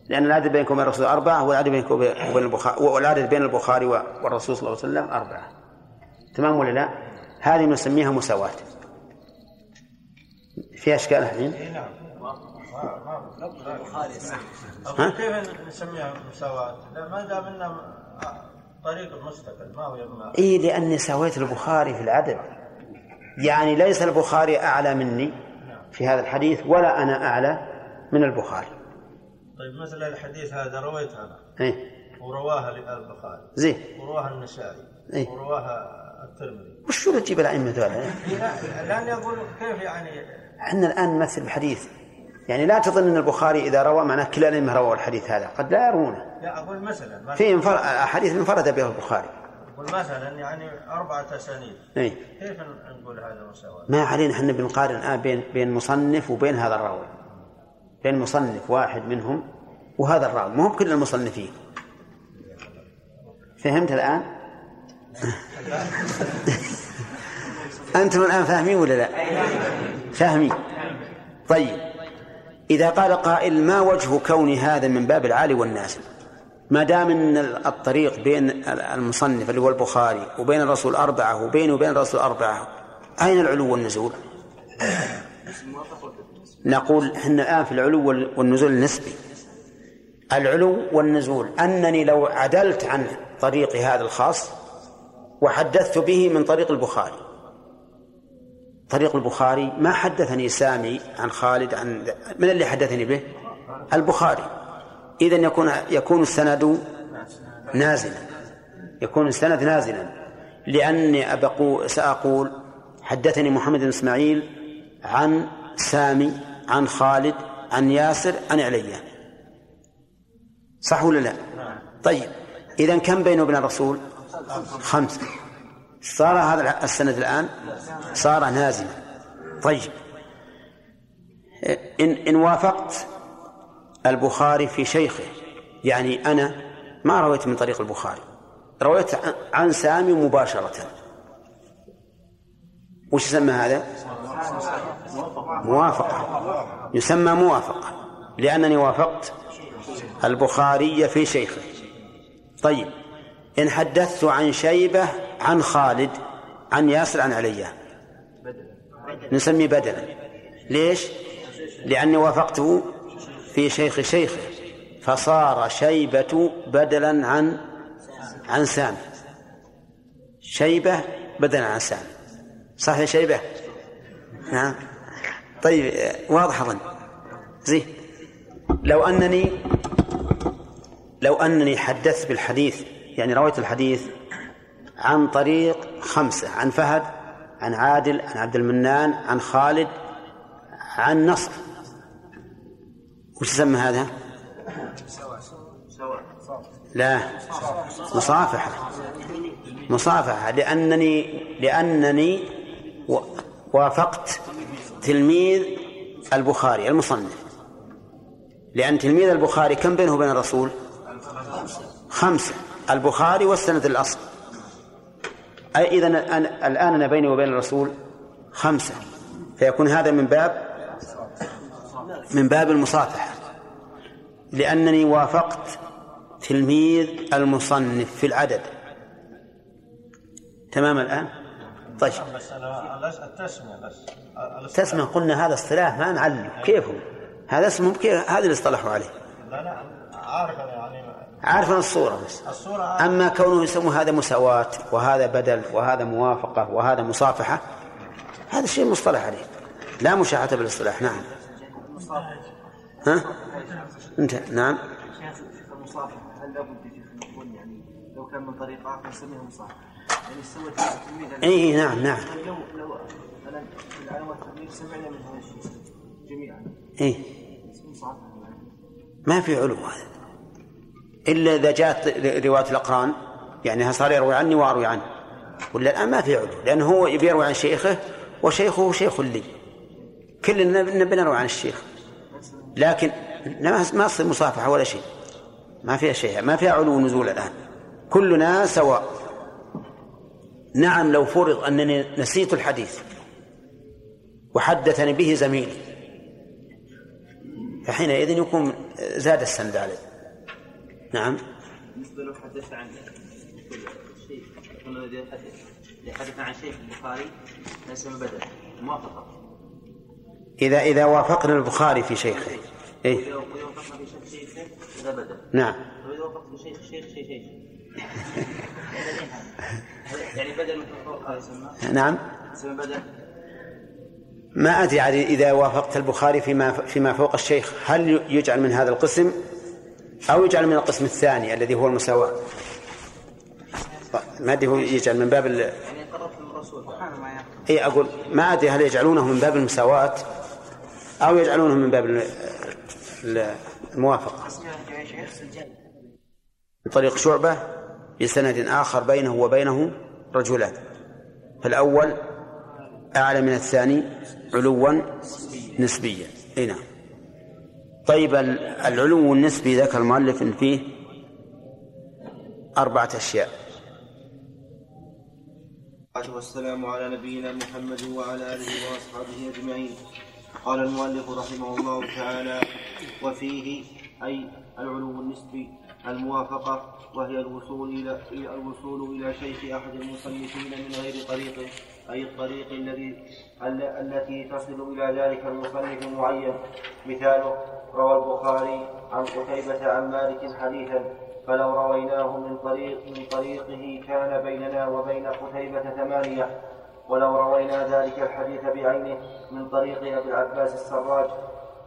لأن العدد بينك وبين الرسول أربعة والعدد بينك وبين البخاري والعدد بين البخاري والرسول صلى الله عليه وسلم أربعة. تمام ولا لا؟ هذه نسميها مساواة. في أشكال الحين؟ اي نعم. ها؟ كيف نسميها مساواة؟ لا ما دام انه طريق مستقل ما هو يما إي لأني سويت البخاري في العدد. يعني ليس البخاري أعلى مني في هذا الحديث ولا أنا أعلى من البخاري. طيب مثل الحديث هذا رويت أنا إيه. ورواها البخاري. زين. ورواها النسائي. إيه. ورواها الترمذي. وش شو تجيب الأئمة ذولا؟ لا- لاني أقول كيف يعني؟ إحنا الآن نمثل بحديث يعني لا تظن أن البخاري إذا روى معناه كلا الأئمة رووا الحديث هذا. قد لا يروونه. لا أقول مثلا. في انفر... احاديث انفرد بها البخاري. أقول مثلا يعني أربعة أسانيد. اي كيف نقول هذا مساواه؟ ما علينا إحنا بنقارن الان بين بين مصنف وبين هذا الراوي. بين مصنف واحد منهم وهذا الراوي ما هو كل المصنفين فهمت الآن؟ أنتم الآن فاهمين ولا لا؟ فاهمين طيب إذا قال قائل ما وجه كون هذا من باب العالي والنازل ما دام إن الطريق بين المصنف اللي هو البخاري وبين الرسول أربعة وبينه وبين الرسول أربعة أين العلو والنزول؟ نقول إحنا الآن في العلو والنزول النسبي. العلو والنزول. أنني لو عدلت عن طريق هذا الخاص وحدثت به من طريق البخاري. طريق البخاري ما حدثني سامي عن خالد عن من اللي حدثني به؟ البخاري. إذا يكون يكون السند نازلا. يكون السند نازلا. لأني أبقو سأقول حدثني محمد بن إسماعيل عن سامي عن خالد عن ياسر عن عليا صح ولا لا؟ طيب إذا كم بينه وبين الرسول؟ خمسة صار هذا السند الآن؟ صار نازلا. طيب. إن إن وافقت البخاري في شيخه يعني أنا ما رويت من طريق البخاري. رويت عن سامي مباشرة. وش يسمى هذا؟ موافقة. يسمى موافقة. لأنني وافقت البخاري في شيخه. طيب إن حدثت عن شيبة عن خالد عن ياسر عن عليا. نسمي بدلا. ليش؟ لأني وافقته في شيخ شيخه. فصار شيبة بدلا عن عن سام شيبة بدلا عن سام صح يا شيبة؟ نعم طيب واضح أظن زين. لو أنني لو أنني حدثت بالحديث يعني رويت الحديث عن طريق خمسة عن فهد عن عادل عن عبد المنان عن خالد عن نصر. وش يسمى هذا؟ لا. مصافحة. مصافحة. لأنني لأنني وافقت تلميذ البخاري المصنف. لأن تلميذ البخاري كم بينه وبين الرسول؟ خمسة. البخاري والسند الأصل. أي إذا الآن أنا بيني وبين الرسول خمسة. فيكون هذا من باب من باب المصافحة. لأنني وافقت تلميذ المصنف في العدد. تمام الآن؟ طيب. بس التسمية بس تسمع قلنا هذا اصطلاح ما نعلم كيف هو هذا اسمه كيف هذا اللي اصطلحوا عليه. لا لا عارف يعني عارف الصورة بس. الصورة أما كونه يسموا هذا مساواة وهذا بدل وهذا موافقة وهذا مصافحة هذا شيء مصطلح عليه. لا مشاحة بالاصطلاح نعم. ها؟ انت نعم. المصافحة هل لابد يعني لو كان من طريق آخر نسميه مصافحة؟ يعني سوى تلميذ إي نعم نعم. لو لو مثلا في سمعنا من هذا الشيء؟ جميعا. إي. ما في علو هذا. إلا إذا جاءت رواية الأقران. يعني صار يروي عني وأروي عنه؟ ولا الآن ما في علو. لأنه هو يروي عن شيخه وشيخه شيخ لي. كلنا نبي نروي عن الشيخ. لكن ما تصير مصافحة ولا شيء. ما فيها شيء. ما فيها علو ونزول الآن. كلنا سواء. نعم لو فرض أنني نسيت الحديث وحدثني به زميلي. فحينئذ يكون زاد السند عليه نعم. بالنسبة لو حدث عن شيء قلنا اذا حدث عن شيء في البخاري ليس موافقة. إذا إذا وافقنا البخاري في شيخه. إيه؟ وافقنا في شيخ نعم. وإذا وافقت في شيخ شيخ شيء شيخ. يعني بدل من فوق هذا يسمى نعم. بدل ما أدري عاد إذا وافقت البخاري فيما فيما فوق الشيخ هل يجعل من هذا القسم أو يجعل من القسم الثاني الذي هو المساواة؟ ما أدري هو يجعل من باب ال... يعني أقول ما أدري هل يجعلونه من باب المساواة أو يجعلونه من باب ال- ال- الموافقة. من طريق شعبة؟ بسند آخر بينه وبينه رجلان. فالأول أعلى من الثاني علوا نسبيا. أي نعم. طيب ال- العلو النسبي ذكر المؤلف إن فيه أربعة أشياء. والسلام على نبينا محمد وعلى آله وأصحابه أجمعين. قال المؤلف رحمه الله تعالى وفيه أي العلو النسبي الموافقة وهي الوصول إلى الوصول إلى شيخ أحد المصنفين من غير طريقه أي الطريق الذي ال- التي تصل إلى ذلك المصنف المعين. مثاله روى البخاري عن قتيبة عن مالك حديثا فلو رويناه من طريق من طريقه كان بيننا وبين قتيبة ثمانية. ولو روينا ذلك الحديث بعينه من طريق أبي العباس السراج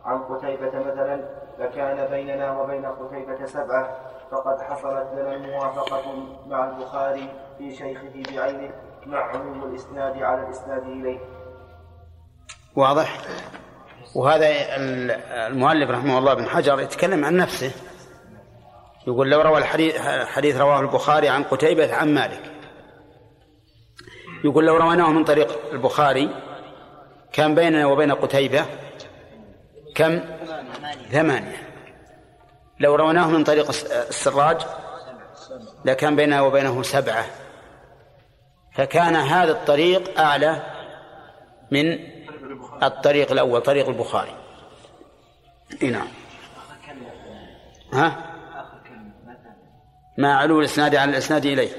عن قتيبة مثلا لكان بيننا وبين قتيبة سبعة فقد حصلت لنا الموافقة مع البخاري في شيخه بعينه مع عموم الإسناد على الإسناد إليه. واضح؟ وهذا ال- المؤلف رحمه الله بن حجر يتكلم عن نفسه. يقول لو روى الحديث حديث رواه البخاري عن قتيبة عن مالك. يقول لو رويناه من طريق البخاري كان بيننا وبين قتيبة كم؟ ثمانية. لو رويناه من طريق الس- السراج لكان بيننا وبينه سبعة. فكان هذا الطريق أعلى من الطريق الأول طريق البخاري. نعم. ها؟ ما علو الإسناد على الإسناد إليه.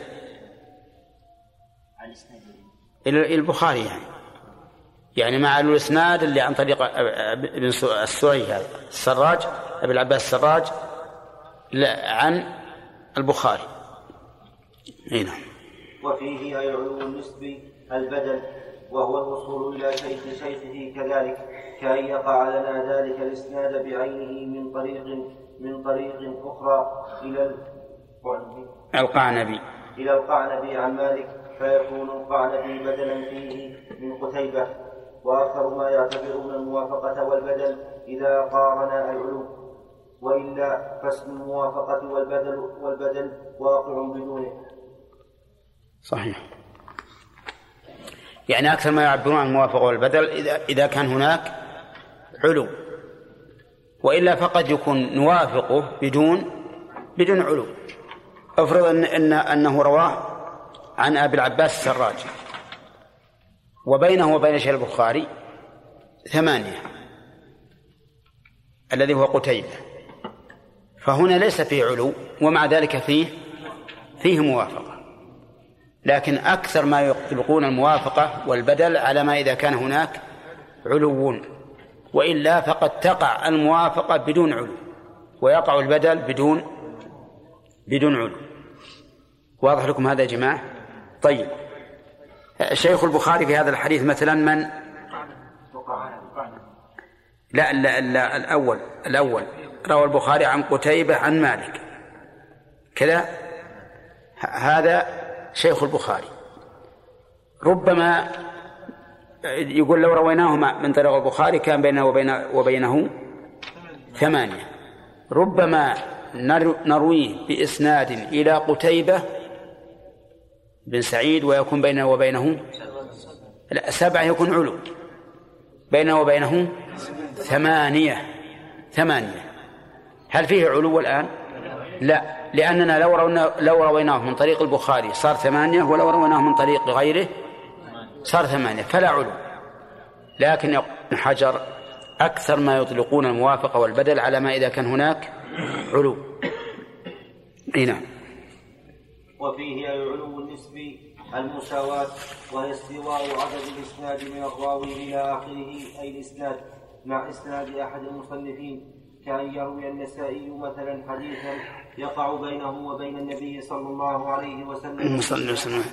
إلى البخاري يعني. يعني مع علو الإسناد اللي عن طريق ابن السوعي هذا السراج أبي العباس السراج لا عن البخاري. إي نعم. وفيه العلو النسبي البدل وهو الوصول إلى شيخ شيخه كذلك كأن يقع لنا ذلك الإسناد بعينه من طريق من طريق أخرى إلى ال- القعنبي إلى القعنبي عن مالك فيكون القعنبي بدلا فيه من قتيبة. وأكثر ما يعتبرون الموافقة والبدل إذا قارن العلو وإلا فاسم الموافقة والبدل والبدل واقع بدونه. صحيح. يعني أكثر ما يعبرون عن الموافقة والبدل إذا إذا كان هناك علو وإلا فقد يكون نوافقه بدون بدون علو افرض أن, أنه رواه عن أبي العباس السراج. وبينه وبين شيخ البخاري ثمانية الذي هو قتيبة. فهنا ليس فيه علو ومع ذلك فيه فيه موافقة. لكن أكثر ما يطلقون الموافقة والبدل على ما إذا كان هناك علو وإلا فقد تقع الموافقة بدون علو ويقع البدل بدون بدون علو. واضح لكم هذا يا جماعة؟ طيب. شيخ البخاري في هذا الحديث مثلا من؟ لا لا, لا الأول الأول. روى البخاري عن قتيبة عن مالك. كذا؟ هذا شيخ البخاري. ربما يقول لو رويناه مع- من طريق البخاري كان بينه وبين وبينه ثمانية. ربما نر- نرويه بإسناد إلى قتيبة بن سعيد ويكون بينه وبينه؟ لا سبعة يكون علو. بينه وبينه ثمانية. ثمانية. هل فيه علو الآن؟ لا لأننا لو روينا لو رويناه من طريق البخاري صار ثمانية ولو رويناه من طريق غيره صار ثمانية فلا علو. لكن يقول حجر أكثر ما يطلقون الموافقة والبدل على ما إذا كان هناك علو. أي نعم. وفيه أي النسبي المساواة وهي استواء عدد الإسناد من الراوي إلى آخره أي الإسناد مع إسناد أحد المصنفين. كأن يروي النسائي مثلا حديثا يقع بينه وبين النبي صلى الله عليه وسلم.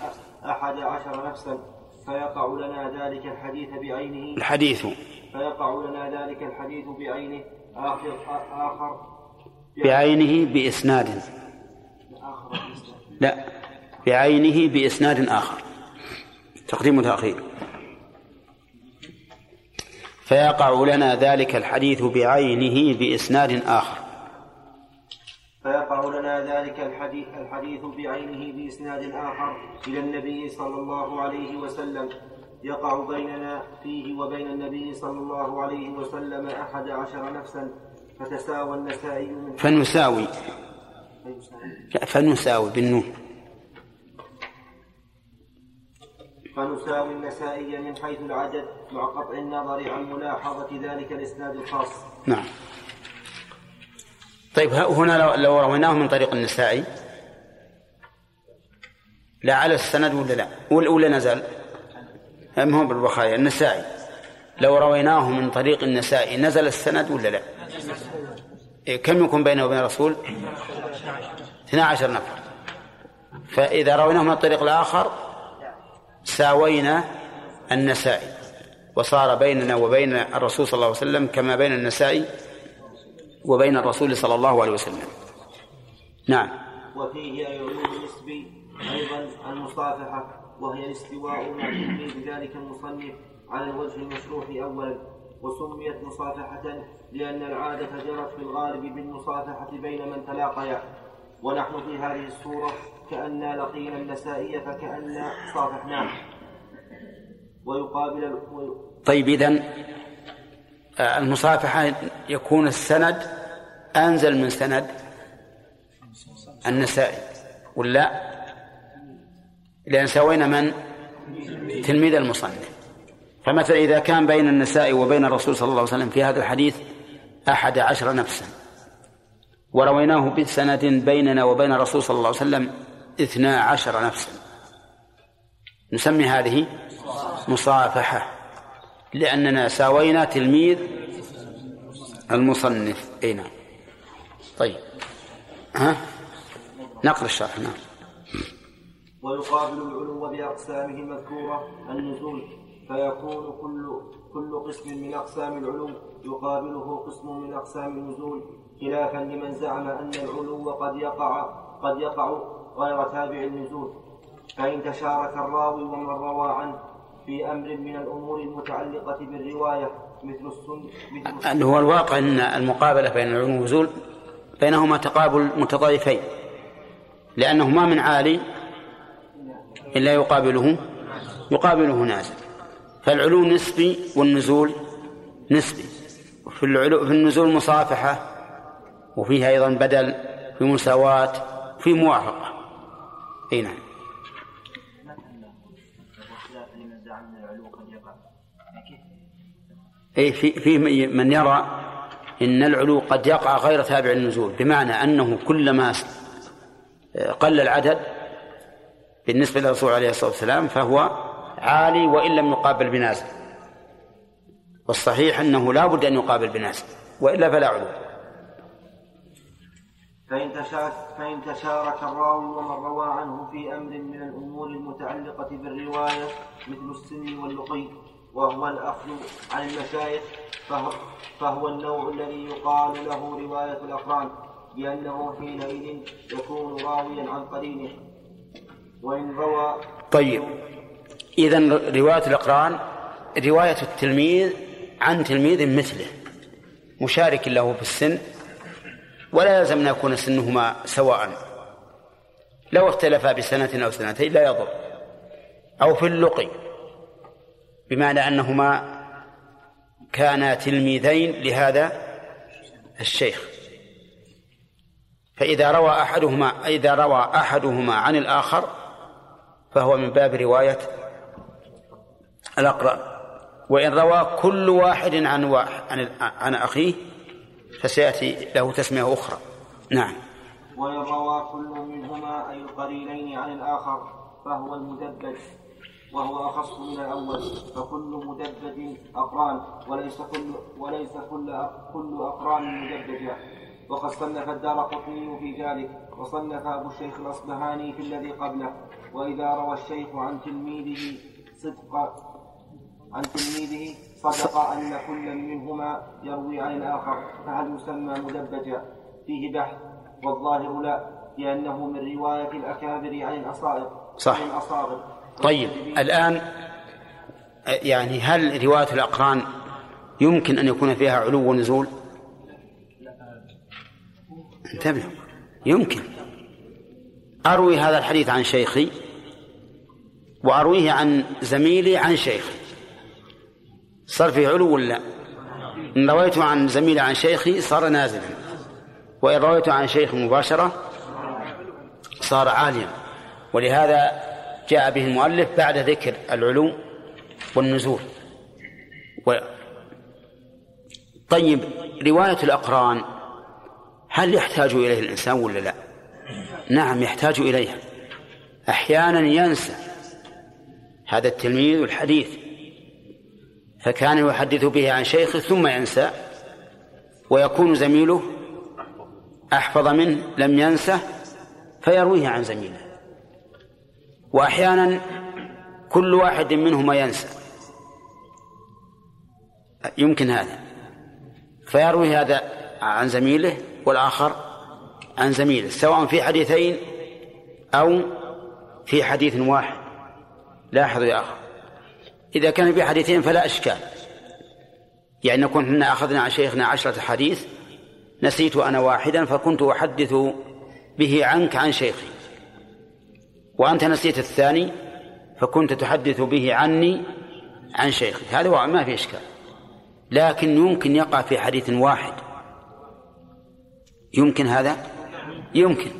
أحد عشر نفسا فيقع لنا ذلك الحديث بعينه. الحديث. فيقع لنا ذلك الحديث بعينه. آخر آخر. بعينه بإسناد. آخر الإسناد. لا بعينه بإسناد آخر. تقديم وتأخير. فيقع لنا ذلك الحديث بعينه بإسناد آخر. فيقع لنا ذلك الحديث, الحديث بعينه بإسناد آخر إلى النبي صلى الله عليه وسلم. يقع بيننا فيه وبين النبي صلى الله عليه وسلم أحد عشر نفسا فتساوى النسائي من فنساوي. لا فنساوي بالنون. فنساوي النسائي من حيث العدد مع قطع النظر عن ملاحظة ذلك الإسناد الخاص. نعم. طيب هنا لو, لو رويناه من طريق النسائي. لا على السند ولا لا؟ ولا ولا نزل؟ هم هو بالبخاري؟ النسائي. لو رويناه من طريق النسائي نزل السند ولا لا؟ إيه، كم يكون بينه وبين الرسول؟ 12 نفر. فإذا رويناه من الطريق الآخر ساوينا النسائي. وصار بيننا وبين الرسول صلى الله عليه وسلم كما بين النسائي وبين الرسول صلى الله عليه وسلم. نعم. وفيه أيضا المصافحة وهي الاستواء مع تلميذ ذلك المصنف على الوجه المشروح أولا وسميت مصافحة لأن العادة جرت في الغالب بالمصافحة بين من تلاقيا. ونحن في هذه الصورة كأننا لقينا النسائي فكأننا صافحناه ويقابل طيب إذن آه، المصافحة يكون السند أنزل من سند النسائي ولا؟ لأن سوينا من؟ تلميذ المصنف. فمثلا إذا كان بين النسائي وبين الرسول صلى الله عليه وسلم في هذا الحديث أحد عشر نفسا. ورويناه بسند بيننا وبين الرسول صلى الله عليه وسلم اثنا عشر نفسا. نسمي هذه مصافحة لأننا ساوينا تلميذ المصنف. أي نعم. طيب. ها؟ نقل الشرح. نعم. ويقابل العلو بأقسامه المذكورة النزول فيكون كل كل قسم من أقسام العلو يقابله قسم من أقسام النزول خلافا لمن زعم أن العلو قد يقع قد يقع غير تابع النزول فإن تشارك الراوي ومن روى عنه في أمر من الأمور المتعلقة بالرواية مثل السن مثل هو الواقع أن المقابلة بين العلو والنزول بينهما تقابل متضايفين لأنه ما من عالي إلا يقابله يقابله نازل فالعلو نسبي والنزول نسبي. في العلو في النزول مصافحة وفيها أيضا بدل في مساواة في موافقة. أي نعم. أي في في من يرى إن العلو قد يقع غير تابع النزول بمعنى أنه كلما قل العدد بالنسبة للرسول عليه الصلاة والسلام فهو عالي وإن لم يقابل بنازل. والصحيح أنه لا بد أن يقابل بنازل وإلا فلا علو فإن تشارك, فإن تشارك الراوي ومن روى عنه في أمر من الأمور المتعلقة بالرواية مثل السن واللقي وهو الأخذ عن المشايخ فهو, فهو النوع الذي يقال له رواية الأقران لأنه حينئذ يكون راويا عن قرينه وإن روى طيب اذا رواية الأقران رواية التلميذ عن تلميذ مثله مشارك له في السن ولا يلزم أن يكون سنهما سواء. لو اختلفا بسنة أو سنتين لا يضر. أو في اللقي بمعنى أنهما كانا تلميذين لهذا الشيخ. فإذا روى أحدهما إذا روى أحدهما عن الآخر فهو من باب رواية الاقران وإن روى كل واحد عن واحد عن, عن أخيه فسيأتي له تسمية أخرى. نعم. وإن روى كل منهما أي القرينين عن الآخر فهو المدبج وهو أخص من الأول فكل مدبج أقران وليس كل وليس كل كل أقران مدبجة وقد صنف الدار قطني في ذلك وصنف أبو الشيخ الأصبهاني في الذي قبله. وإذا روى الشيخ عن تلميذه صدق عن تلميذه صدق أن كل منهما يروي عن الآخر فهل يسمى مدبجا؟ فيه بحث والظاهر لا لأنه من رواية الأكابر عن الأصائر صح. عن الأصاغر. طيب الآن يعني هل رواية الأقران يمكن أن يكون فيها علو ونزول؟ انتبه. يمكن. أروي هذا الحديث عن شيخي وأرويه عن زميلي عن شيخي. صار فيه علو ولا؟ إن رويته عن زميلي عن شيخي صار نازلا. وإن رويته عن شيخ مباشرة صار عاليا. ولهذا جاء به المؤلف بعد ذكر العلو والنزول. و... طيب رواية الأقران هل يحتاج إليه الإنسان ولا لا؟ نعم يحتاج إليها. أحيانا ينسى هذا التلميذ الحديث. فكان يحدث به عن شيخه ثم ينسى ويكون زميله أحفظ منه لم ينسه فيرويه عن زميله. وأحيانا كل واحد منهما ينسى. يمكن هذا. فيروي هذا عن زميله والآخر عن زميله سواء في حديثين أو في حديث واحد. لاحظوا يا أخي إذا كان في حديثين فلا إشكال. يعني نكون إحنا أخذنا عن شيخنا عشرة حديث نسيت أنا واحدا فكنت أحدث به عنك عن شيخي. وأنت نسيت الثاني فكنت تحدث به عني عن شيخي. هذا ما في إشكال. لكن يمكن يقع في حديث واحد. يمكن هذا؟ يمكن.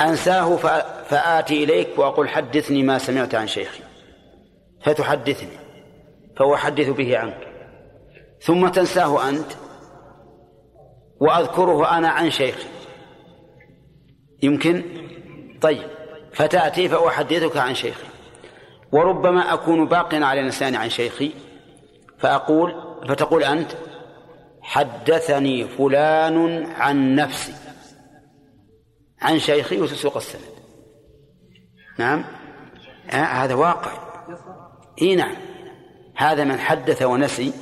أنساه فآتي إليك وأقول حدثني ما سمعت عن شيخي. فتحدثني فأحدث به عنك. ثم تنساه أنت وأذكره أنا عن شيخي. يمكن؟ طيب فتأتي فأحدثك عن شيخي. وربما أكون باقيا على لساني عن شيخي فأقول فتقول أنت حدثني فلان عن نفسي. عن شيخي وتسوق السند. نعم؟ آه هذا واقع. إي نعم. هذا من حدث ونسي.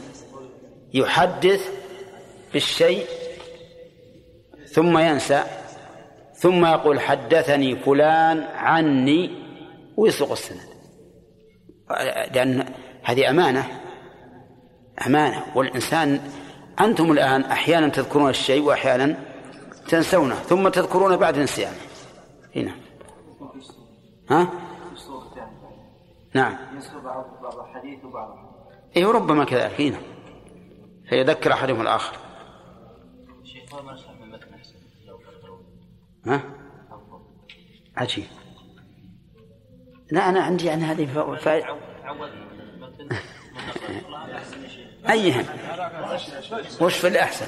يحدث بالشيء ثم ينسى. ثم يقول حدثني فلان عني ويسوق السند. لأن هذه أمانة. أمانة. والإنسان أنتم الآن أحيانا تذكرون الشيء وأحيانا تنسونه ثم تذكرون بعد نسيانه. هنا ها؟ نعم. بعض الحديث وبعض. اي ربما كذلك. هنا. فيذكر أحدهم الآخر. ها؟ عجيب. لا أنا عندي عن هذه فائده أيهم وش في الأحسن؟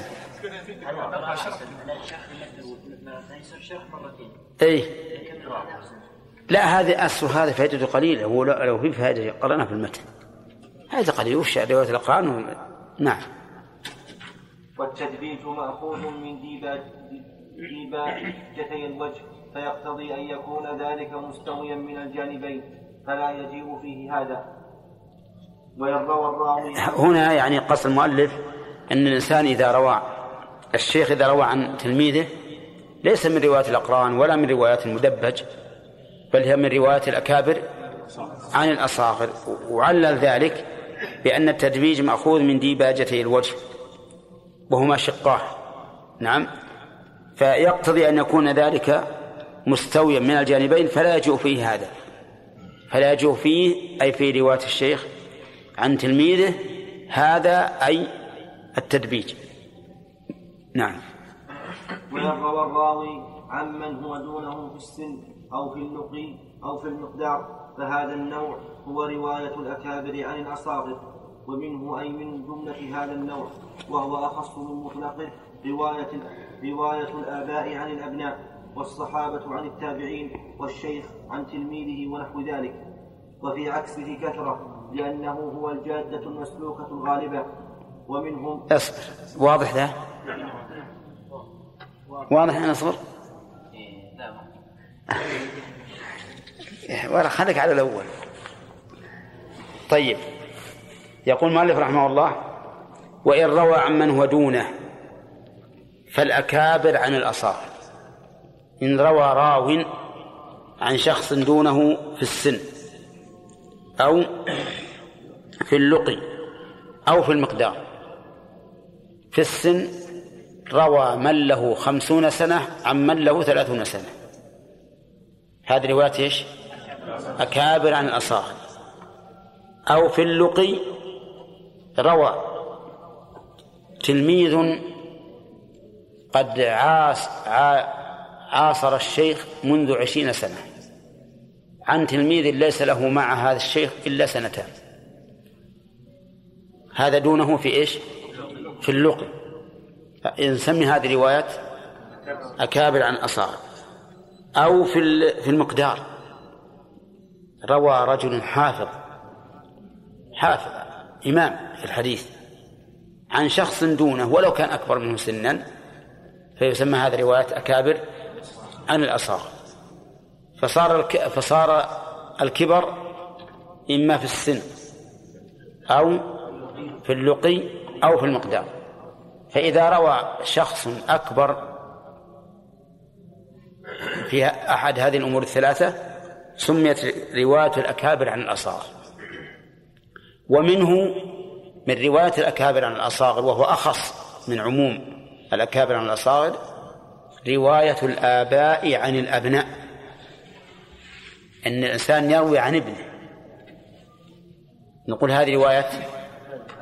أي لا هذه أصل هذا فائدته قليلة هو لو في فائدة قرأنا في المتن. هذا قليل وش رواية الأقران نعم. والتدبيج مأخوذ من ديباجتي الوجه فيقتضي أن يكون ذلك مستويا من الجانبين فلا يجيء فيه هذا. هنا يعني قصد المؤلف أن الإنسان إذا روى الشيخ إذا روى عن تلميذه ليس من رواية الأقران ولا من روايات المدبج بل هي من رواية الأكابر عن الأصاغر وعلل ذلك بأن التدبيج مأخوذ من ديباجتي الوجه وهما شقاه نعم. فيقتضي أن يكون ذلك مستويا من الجانبين فلا يجوء فيه هذا. فلا يجوء فيه أي في رواية الشيخ عن تلميذه هذا أي التدبيج نعم. ويروى الراوي عمن هو دونه في السن. أو في النقي أو في المقدار فهذا النوع هو رواية الأكابر عن الأصاغر ومنه أي من جملة هذا النوع وهو أخص من مطلقه رواية رواية الآباء عن الأبناء والصحابة عن التابعين والشيخ عن تلميذه ونحو ذلك وفي عكسه كثرة لأنه هو الجادة المسلوكة الغالبة ومنهم أصبر واضح ذا؟ واضح يا نصبر؟ ولا خليك على الأول. طيب. يقول مالك رحمه الله وإن روى عمن هو دونه فالأكابر عن الأصاغر إن روى راو عن شخص دونه في السن أو في اللقي أو في المقدار. في السن روى من له خمسون سنة عن من له ثلاثون سنة. هذه رواية إيش؟ أكابر عن الأصاغر. أو في اللقي روى تلميذ قد عاص عاصر الشيخ منذ عشرين سنة. عن تلميذ ليس له مع هذا الشيخ إلا سنتان. هذا دونه في إيش؟ في اللقي. نسمي هذه روايات أكابر عن أصاغر أو في في المقدار. روى رجل حافظ حافظ إمام في الحديث عن شخص دونه ولو كان أكبر منه سنا فيسمى هذا رواية أكابر عن الأصاغر فصار الك... فصار الكبر إما في السن أو في اللقي أو في المقدار. فإذا روى شخص أكبر في أحد هذه الأمور الثلاثة سميت رواية الأكابر عن الأصاغر. ومنه من رواية الأكابر عن الأصاغر وهو أخص من عموم الأكابر عن الأصاغر رواية الآباء عن الأبناء. أن الإنسان يروي عن ابنه. نقول هذه رواية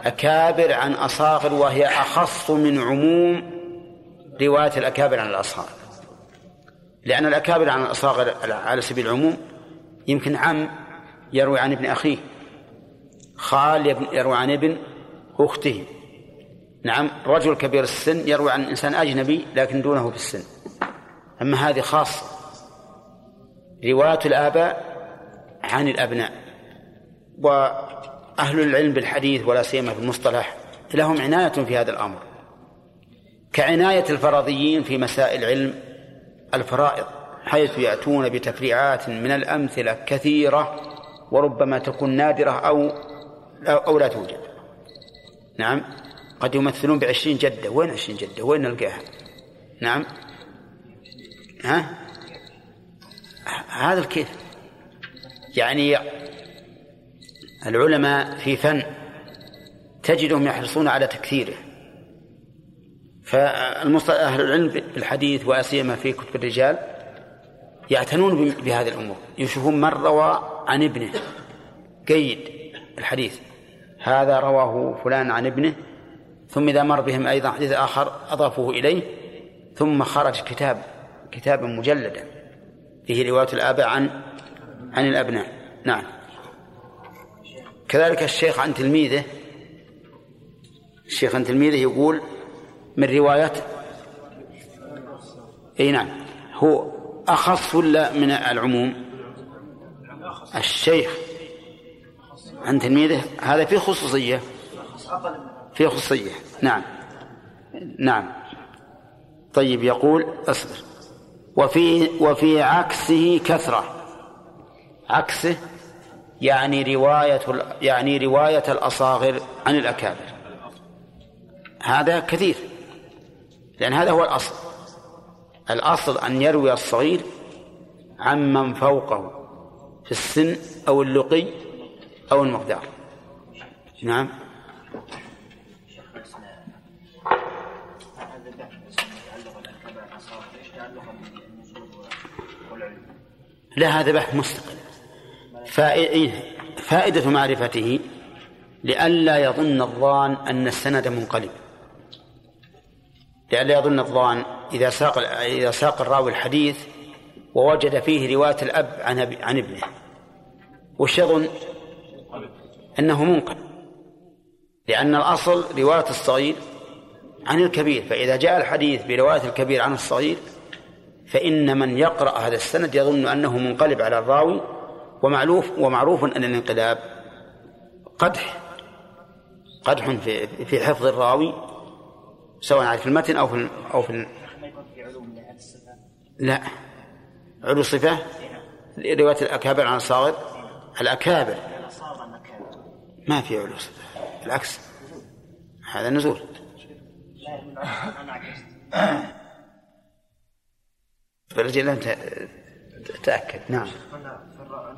أكابر عن أصاغر وهي أخص من عموم رواية الأكابر عن الأصغر لأن الأكابر عن الأصاغر على سبيل العموم يمكن عم يروي عن ابن أخيه خال يروي عن ابن أخته. نعم رجل كبير السن يروي عن إنسان أجنبي لكن دونه في السن. أما هذه خاصة. رواية الآباء عن الأبناء. وأهل العلم بالحديث ولا سيما في المصطلح لهم عناية في هذا الأمر. كعناية الفرضيين في مسائل علم الفرائض حيث يأتون بتفريعات من الأمثلة كثيرة وربما تكون نادرة أو أو لا توجد. نعم. قد يمثلون بعشرين جدة. وين عشرين جدة؟ وين نلقاها؟ نعم. ها؟ هذا الكيف. يعني العلماء في فن تجدهم يحرصون على تكثيره. فأهل العلم بالحديث ولا سيما في كتب الرجال يعتنون بهذه الأمور. يشوفون من روى عن ابنه. قيد الحديث. هذا رواه فلان عن ابنه ثم إذا مر بهم أيضا حديث آخر أضافوه إليه ثم خرج كتاب كتابا مجلدا. فيه رواية الآباء عن عن الأبناء. نعم. كذلك الشيخ عن تلميذه الشيخ عن تلميذه يقول من رواية إي نعم. هو أخص ولا من العموم؟ الشيخ. عن تلميذه؟ هذا فيه خصوصية. فيه خصوصية. نعم. نعم. طيب يقول أصبر. وفي وفي عكسه كثرة. عكسه يعني رواية يعني رواية الأصاغر عن الأكابر. هذا كثير. لأن هذا هو الأصل. الأصل أن يروي الصغير عمن فوقه في السن أو اللقي أو المقدار. نعم. لا هذا بحث مستقل. فائدة معرفته لئلا يظن الظان أن السند منقلب. لئلا يظن الظان إذا ساق إذا ساق الراوي الحديث ووجد فيه رواية الأب عن عن ابنه وش يظن؟ أنه منقل لأن الأصل رواية الصغير عن الكبير فإذا جاء الحديث برواية الكبير عن الصغير فإن من يقرأ هذا السند يظن أنه منقلب على الراوي ومعروف ومعروف أن الانقلاب قدح قدح في في حفظ الراوي سواء في المتن أو في أو في لا. علو الصفة رواية الأكابر عن الصاغر. الأكابر. ما في علو صفة. بالعكس هذا نزول. فرجل أنت تأكد. نعم.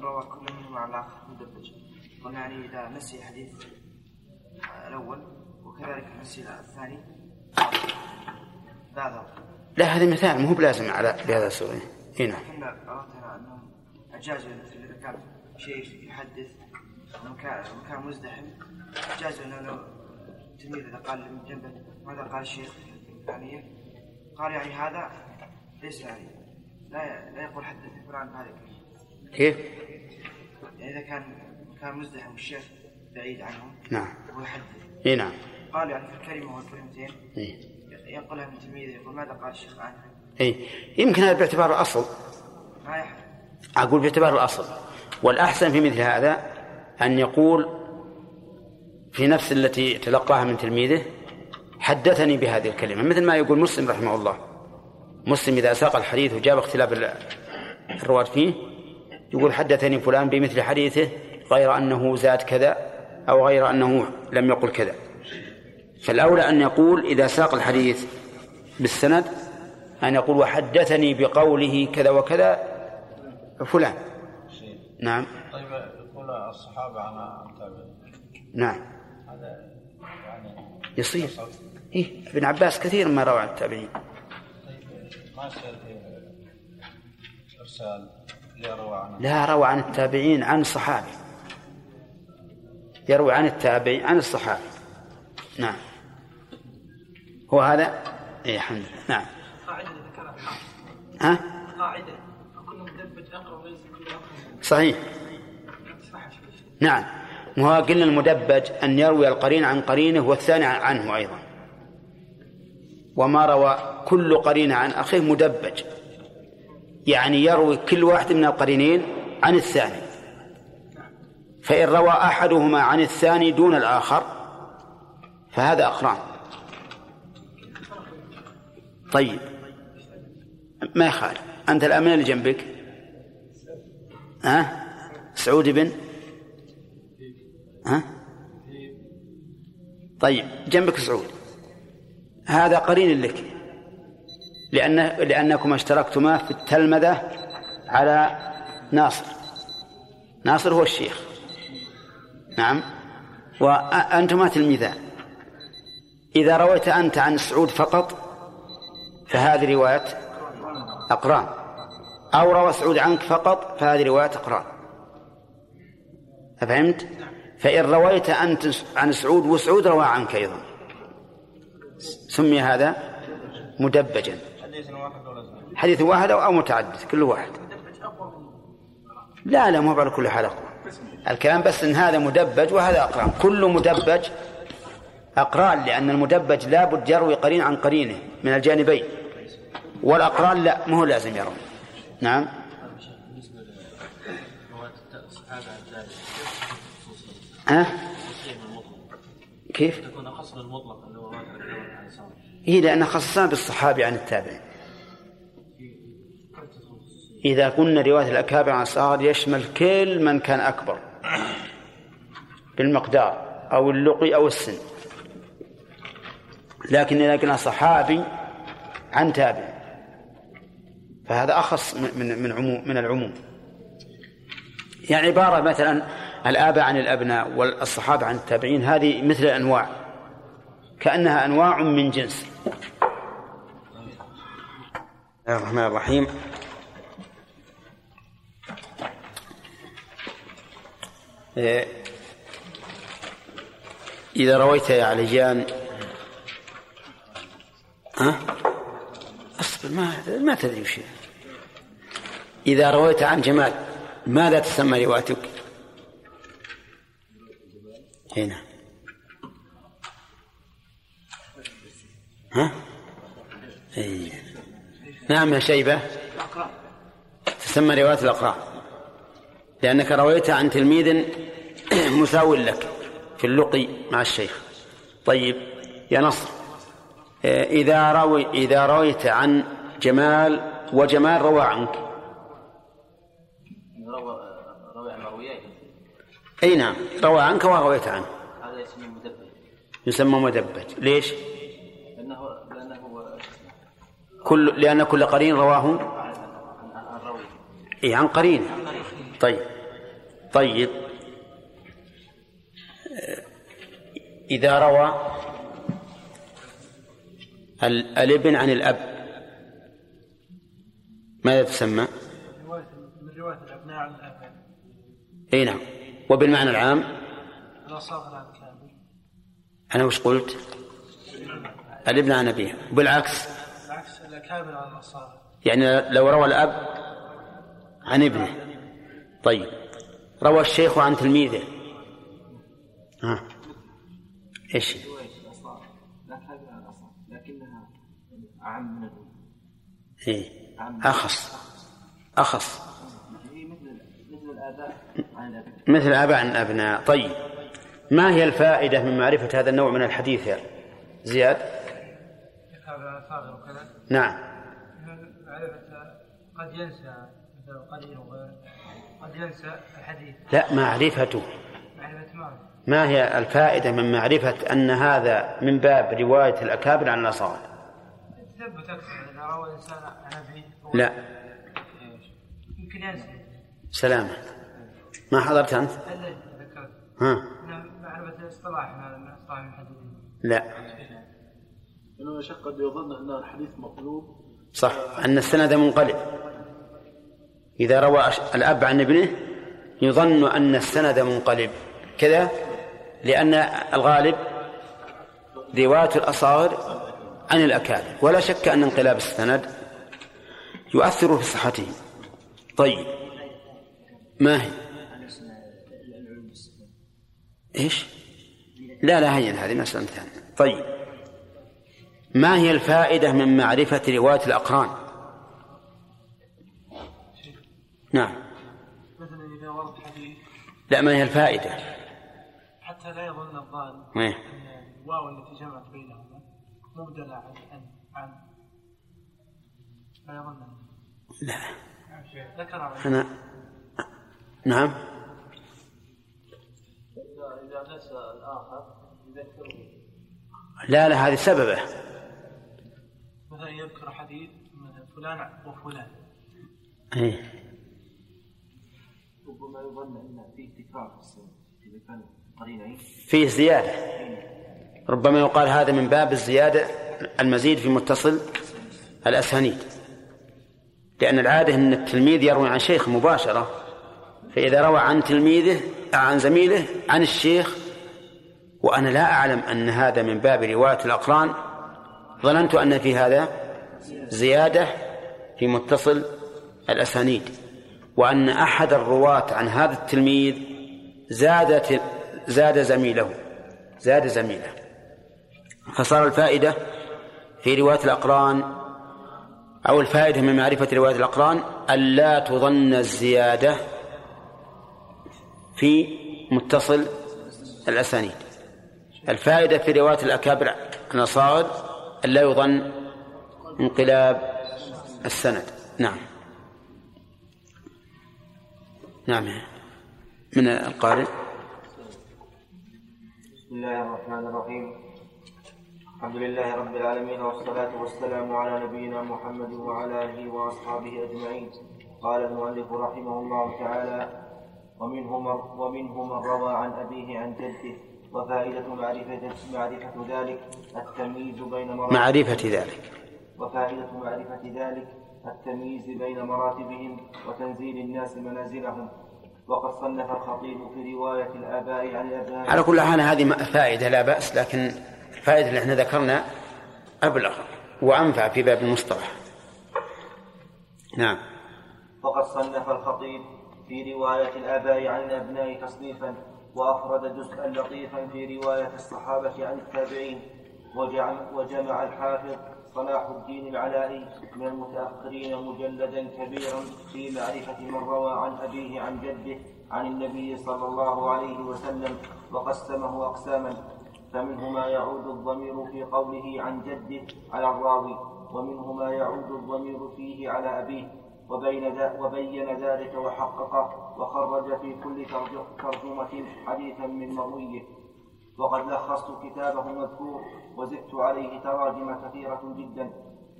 روى كل منهما على الآخر مدبج قلنا يعني إذا نسي حديث الأول وكذلك نسي الثاني لا هذا مثال مو بلازم على بهذا الصورة هنا كنا أردنا أنهم أجازوا إذا كان شيء يحدث مكان مكان مزدحم أجازوا أنه لو التلميذ إذا قال من جنبه ماذا قال الشيخ؟ الفلانية قال يعني هذا ليس يعني لا لا يقول حدث فلان بهذا. كيف؟ يعني إذا كان مكان مزدحم والشيخ بعيد عنهم نعم. ويحدث إي نعم. قال يعني في الكلمة والكلمتين إيه. ينقلها من تلميذه يقول ماذا قال الشيخ عنه؟ اي يمكن هذا باعتبار الأصل. ما يحدث أقول باعتبار الأصل. والأحسن في مثل هذا أن يقول في نفس التي تلقاها من تلميذه حدثني بهذه الكلمة. مثل ما يقول مسلم رحمه الله. مسلم إذا ساق الحديث وجاب اختلاف ال- الرواة فيه يقول حدثني فلان بمثل حديثه غير أنه زاد كذا أو غير أنه لم يقل كذا. فالأولى أن يقول إذا ساق الحديث بالسند أن يقول وحدثني بقوله كذا وكذا فلان. نعم. طيب يقول الصحابة عن التابعين نعم. هذا يعني يصير. إيه ابن عباس كثير ما روى عن التابعين. طيب ما إرسال ليروى عنه؟ لا روى عن التابعين عن صحابي يروي عن التابعين عن الصحابي نعم. هو هذا اي الحمد لله. نعم. قاعدة ذكرها ها؟ قاعدة كل مدبج أقرب وليس كل صحيح. نعم. وهو قلنا المدبج أن يروي القرين عن قرينه والثاني عن- عنه أيضا. وما روى كل قرين عن أخيه مدبج. يعني يروي كل واحد من القرينين عن الثاني. فإن روى أحدهما عن الثاني دون الآخر فهذا أقران. طيب. ما يخالف. أنت الآن من اللي جنبك؟ ها؟ سعود بن؟ ها؟ طيب جنبك سعود. هذا قرين لك. لأن لأنكما اشتركتما في التلمذة على ناصر. ناصر هو الشيخ. نعم. وأنتما تلميذان إذا رويت أنت عن سعود فقط فهذه رواية أقران. أو روى سعود عنك فقط فهذه رواية أقران. أفهمت؟ فإن رويت أنت عن سعود وسعود روى عنك أيضا. سمي هذا مدبجا. حديث واحد أو متعدد كل واحد. لا لا مو على كل حال أقوى الكلام بس أن هذا مدبج وهذا أقران. كل مدبج أقران لأن المدبج لابد يروي قرين عن قرينه من الجانبين. والأقران لا مو لازم يروي نعم. ها؟ كيف؟ تكون هو هي لأن خصصنا بالصحابي عن التابعين. إذا قلنا رواية الأكابر عن الصغار يشمل كل من كان أكبر بالمقدار أو اللقي أو السن. لكن إذا قلنا صحابي عن تابع فهذا أخص من من عموم من العموم. يعني عبارة مثلا الآباء عن الأبناء والصحابة عن التابعين هذه مثل الأنواع. كأنها أنواع من جنس. بسم الله الرحمن الرحيم. إيه، إذا رويت يا عليان ها؟ أصبر ما ما تدري وش. إذا رويت عن جمال ماذا تسمى روايتك؟ هنا ها؟ إيه. نعم يا شيبة تسمى رواية الأقراء لأنك رويت عن تلميذ مساو لك في اللقي مع الشيخ طيب يا نصر آه، إذا روي إذا رويت عن جمال وجمال روى عنك. روى روى عن مرويين أي نعم روى عنك ورويت عنه. هذا يسمى مدبر. يسمى مدبج ليش؟ لأنه لأنه كل لأن كل قرين رواه؟ عن إيه عن قرين. طيب. طيب. إذا روى ال- الابن عن الأب. ماذا تسمى؟ من رواية الأبناء عن الآباء اي نعم. وبالمعنى العام؟ أنا وش قلت؟ الابن عن أبيه. وبالعكس العكس الأكابر عن الأصابع يعني لو روى الأب عن ابنه. طيب. روى الشيخ عن تلميذه. ها. إيش؟ عن الأصل لكنها أعم من الأولى أخص هي مثل الآباء عن الأبناء. طيب ما هي الفائدة من معرفة هذا النوع من الحديث يا زياد؟ وكذا نعم. معرفة قد ينسى مثل وغيره قد ينسى الحديث لا معرفته معرفة ما ما هي الفائدة من معرفة أن هذا من باب رواية الأكابر عن الاصاغر تثبت أكثر إذا روى الإنسان عن أبيه هو لا. سلامة. ما حضرت ذكرت ها. معرفة اصطلاح هذا من اصطلاح المحددين لا. إنه شك قد يظن أن الحديث مقلوب صح. أن السند منقلب. إذا روى الأب عن ابنه يظن أن السند منقلب. كذا؟ لأن الغالب رواية الأصاغر عن الأكابر. ولا شك أن انقلاب السند يؤثر في صحته. طيب. ما هي؟ إيش؟ لا لا هي هذه مسألة ثانية طيب. ما هي الفائدة من معرفة رواية الأقران؟ نعم. مثلا إذا ورد حديث لا ما هي الفائدة؟ حتى لا يظن الظان إيه. الواو التي جمعت بينهما مبدلة عن لا. أنا نعم. إذا نسى الآخر يذكره لا لا هذه سببه. مثلا يذكر حديث مثلا فلان وفلان إيه. ربما يظن أن فيه تكرار في السنة إذا كان قرينين. فيه زيادة. ربما يقال هذا من باب الزيادة المزيد في متصل الأسانيد لأن العادة أن التلميذ يروي عن شيخ مباشرة فإذا روى عن تلميذه عن زميله عن الشيخ وأنا لا أعلم أن هذا من باب رواية الأقران ظننت أن في هذا زيادة في متصل الأسانيد وأن أحد الرواة عن هذا التلميذ زاد زاد زميله زاد زميله. فصار الفائدة في رواية الأقران أو الفائدة من معرفة رواية الأقران ألا تظن الزيادة في متصل الأسانيد. الفائدة في رواية الأكابر الصاغر ألا يظن انقلاب السند. نعم. نعم. من القارئ. بسم الله الرحمن الرحيم. الحمد لله رب العالمين والصلاة والسلام على نبينا محمد وعلى آله وأصحابه أجمعين. قال المؤلف رحمه الله تعالى ومنه من ومنه من روى عن أبيه عن جده وفائدة معرفة معرفة ذلك التمييز بين مراتب معرفة ذلك. وفائدة معرفة ذلك التمييز بين مراتبهم وتنزيل الناس منازلهم. وقد صنف الخطيب في رواية الآباء عن الأبناء على كل حال هذه فائدة لا بأس لكن الفائدة اللي إحنا ذكرنا أبلغ وأنفع في باب المصطلح. نعم. وقد صنف الخطيب في رواية الآباء عن الأبناء تصنيفا وأفرد جزءا لطيفا في رواية الصحابة عن التابعين. وجمع الحافظ صلاح الدين العلائي من المتأخرين مجلدا كبيرا في معرفة من روى عن أبيه عن جده عن النبي صلى الله عليه وسلم وقسمه أقساما. فمنه ما يعود الضمير في قوله عن جده على الراوي ومنه ما يعود الضمير فيه على أبيه وبين وبين ذلك وحققه وخرج في كل ترج- ترجمة حديثا من مرويه. وقد لخصت كتابه مذكور وزدت عليه تراجم كثيرة جدا.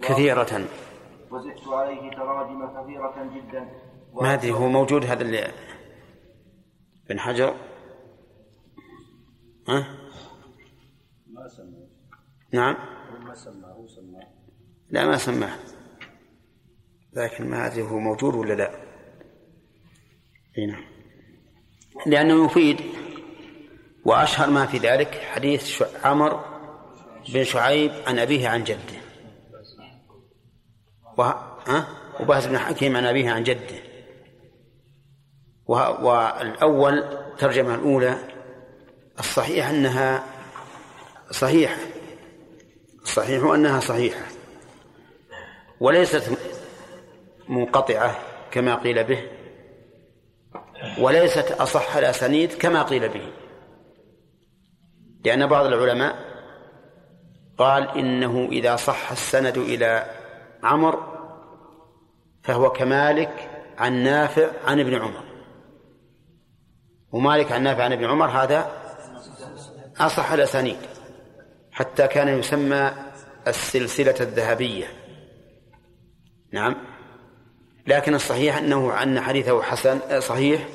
كثيرة. وزدت عليه تراجم كثيرة جدا. ما أدري هو موجود هذا اللي بن حجر؟ ها؟ ما نعم. ما سماه هو سماه. لا ما سماه. لكن ما أدري هو موجود ولا لا. نعم. لأنه يفيد. وأشهر ما في ذلك حديث عمرو بن شعيب عن أبيه عن جده. وه... ها؟ وبهز بن حكيم عن أبيه عن جده. وه... والأول الترجمة الأولى. الصحيح أنها صحيحة الصحيح أنها صحيحة. وليست منقطعة كما قيل به. وليست أصح الأسانيد كما قيل به. لأن بعض العلماء قال إنه إذا صح السند إلى عمر فهو كمالك عن نافع عن ابن عمر. ومالك عن نافع عن ابن عمر هذا أصح الأسانيد حتى كان يسمى السلسلة الذهبية. نعم. لكن الصحيح أنه أن حديثه حسن صحيح.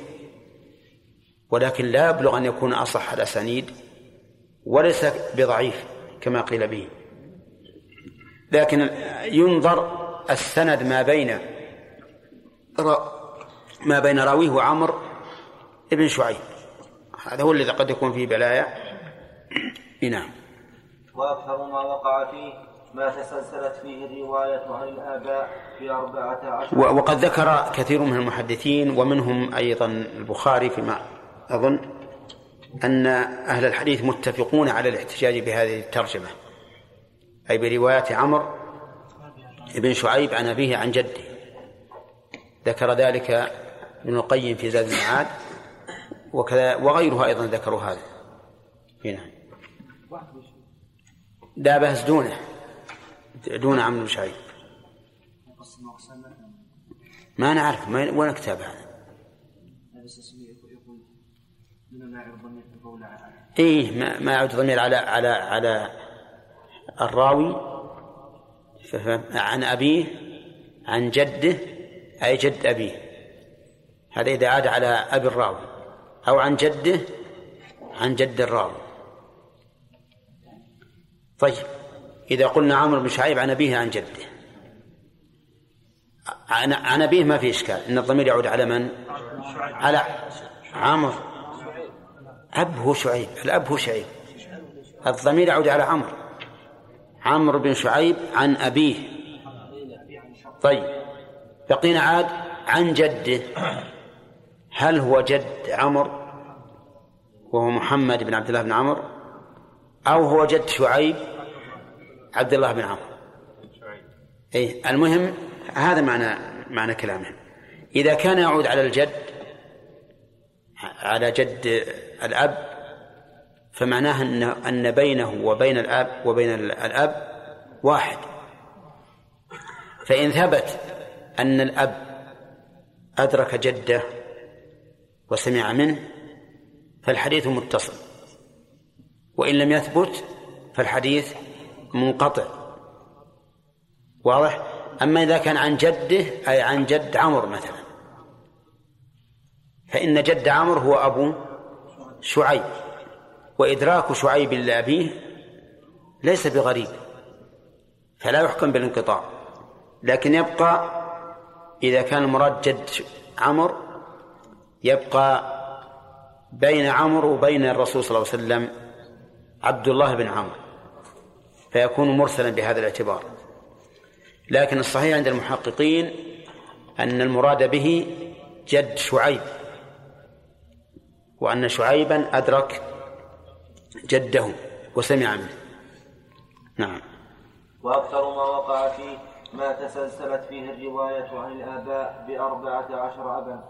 ولكن لا يبلغ أن يكون أصح الأسانيد وليس بضعيف كما قيل به. لكن ينظر السند ما بين ما بين راويه وعمر ابن شعيب. هذا هو الذي قد يكون فيه بلايا. نعم. وأكثر ما وقع فيه ما تسلسلت فيه الرواية عن الآباء في أربعة عشر. وقد ذكر كثير من المحدثين ومنهم أيضا البخاري فيما أظن أن أهل الحديث متفقون على الاحتجاج بهذه الترجمة أي برواية عمرو بن شعيب عن أبيه عن جده. ذكر ذلك ابن القيم في زاد المعاد وكذا وغيره أيضا ذكروا هذا. هنا. لا بأس دونه. دون عمرو بن شعيب ما نعرف ما وين كتاب هذا؟ إيه ما ما يعود ضمير على على على الراوي. عن أبيه عن جده أي جد أبيه. هذا إذا عاد على أبي الراوي. أو عن جده عن جد الراوي. طيب إذا قلنا عمرو بن شعيب عن أبيه عن جده. عن أبيه ما في إشكال. إن الضمير يعود على من؟ على عمرو. أب هو شعيب. الأب هو شعيب. الضمير يعود على عمرو. عمرو بن شعيب عن أبيه. طيب بقينا عاد عن جده. هل هو جد عمرو؟ وهو محمد بن عبد الله بن عمرو. أو هو جد شعيب؟ عبد الله بن عمرو. أي المهم هذا معنى معنى كلامه إذا كان يعود على الجد على جد الأب فمعناه أن أن بينه وبين الأب وبين الأب واحد. فإن ثبت أن الأب أدرك جده وسمع منه فالحديث متصل. وإن لم يثبت فالحديث منقطع. واضح؟ أما إذا كان عن جده أي عن جد عمرو مثلا. فإن جد عمرو هو أبو شعيب. وإدراك شعيب لأبيه ليس بغريب. فلا يحكم بالانقطاع. لكن يبقى إذا كان المراد جد عمرو يبقى بين عمرو وبين الرسول صلى الله عليه وسلم عبد الله بن عمرو. فيكون مرسلا بهذا الاعتبار. لكن الصحيح عند المحققين أن المراد به جد شعيب وأن شعيبا أدرك جده وسمع منه. نعم. وأكثر ما وقع فيه ما تسلسلت فيه الرواية عن الآباء بأربعة عشر أبا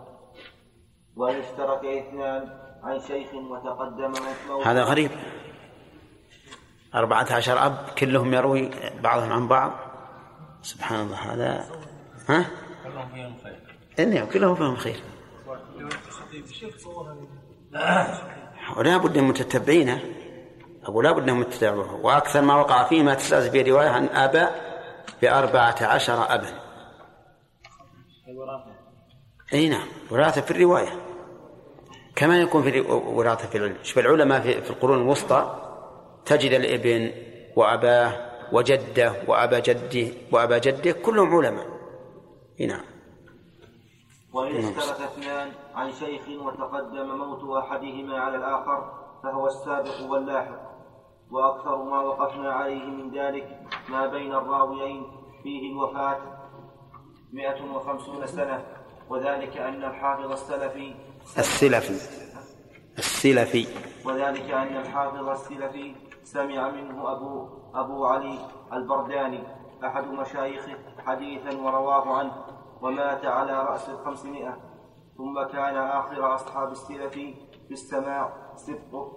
وإن اشترك اثنان عن شيخ وتقدم هذا غريب. أربعة عشر أب كلهم يروي بعضهم عن بعض. سبحان الله هذا ها؟ كلهم فيهم خير إنه كلهم فيهم خير. ولا بد من متتبعين. أقول لا بد من متتبعين. وأكثر ما وقع فيه ما تستأذ به رواية عن آباء بأربعة عشر أبا. أي نعم وراثة في الرواية. كما يكون في وراثة في العلم شوف العلماء في, في القرون الوسطى تجد الإبن وأباه وجده وأبا جده وأبا جده كلهم علماء. نعم. وإن اشترك اثنان عن شيخ وتقدم موت أحدهما على الآخر فهو السابق واللاحق وأكثر ما وقفنا عليه من ذلك ما بين الراويين فيه الوفاة مئة وخمسون سنة وذلك أن الحافظ السلفي السلفي. السلفي. وذلك أن الحافظ السلفي سمع منه أبو أبو علي البرداني أحد مشايخه حديثا ورواه عنه ومات على رأس الخمسمائة. ثم كان آخر أصحاب السلفي في السماع سبطه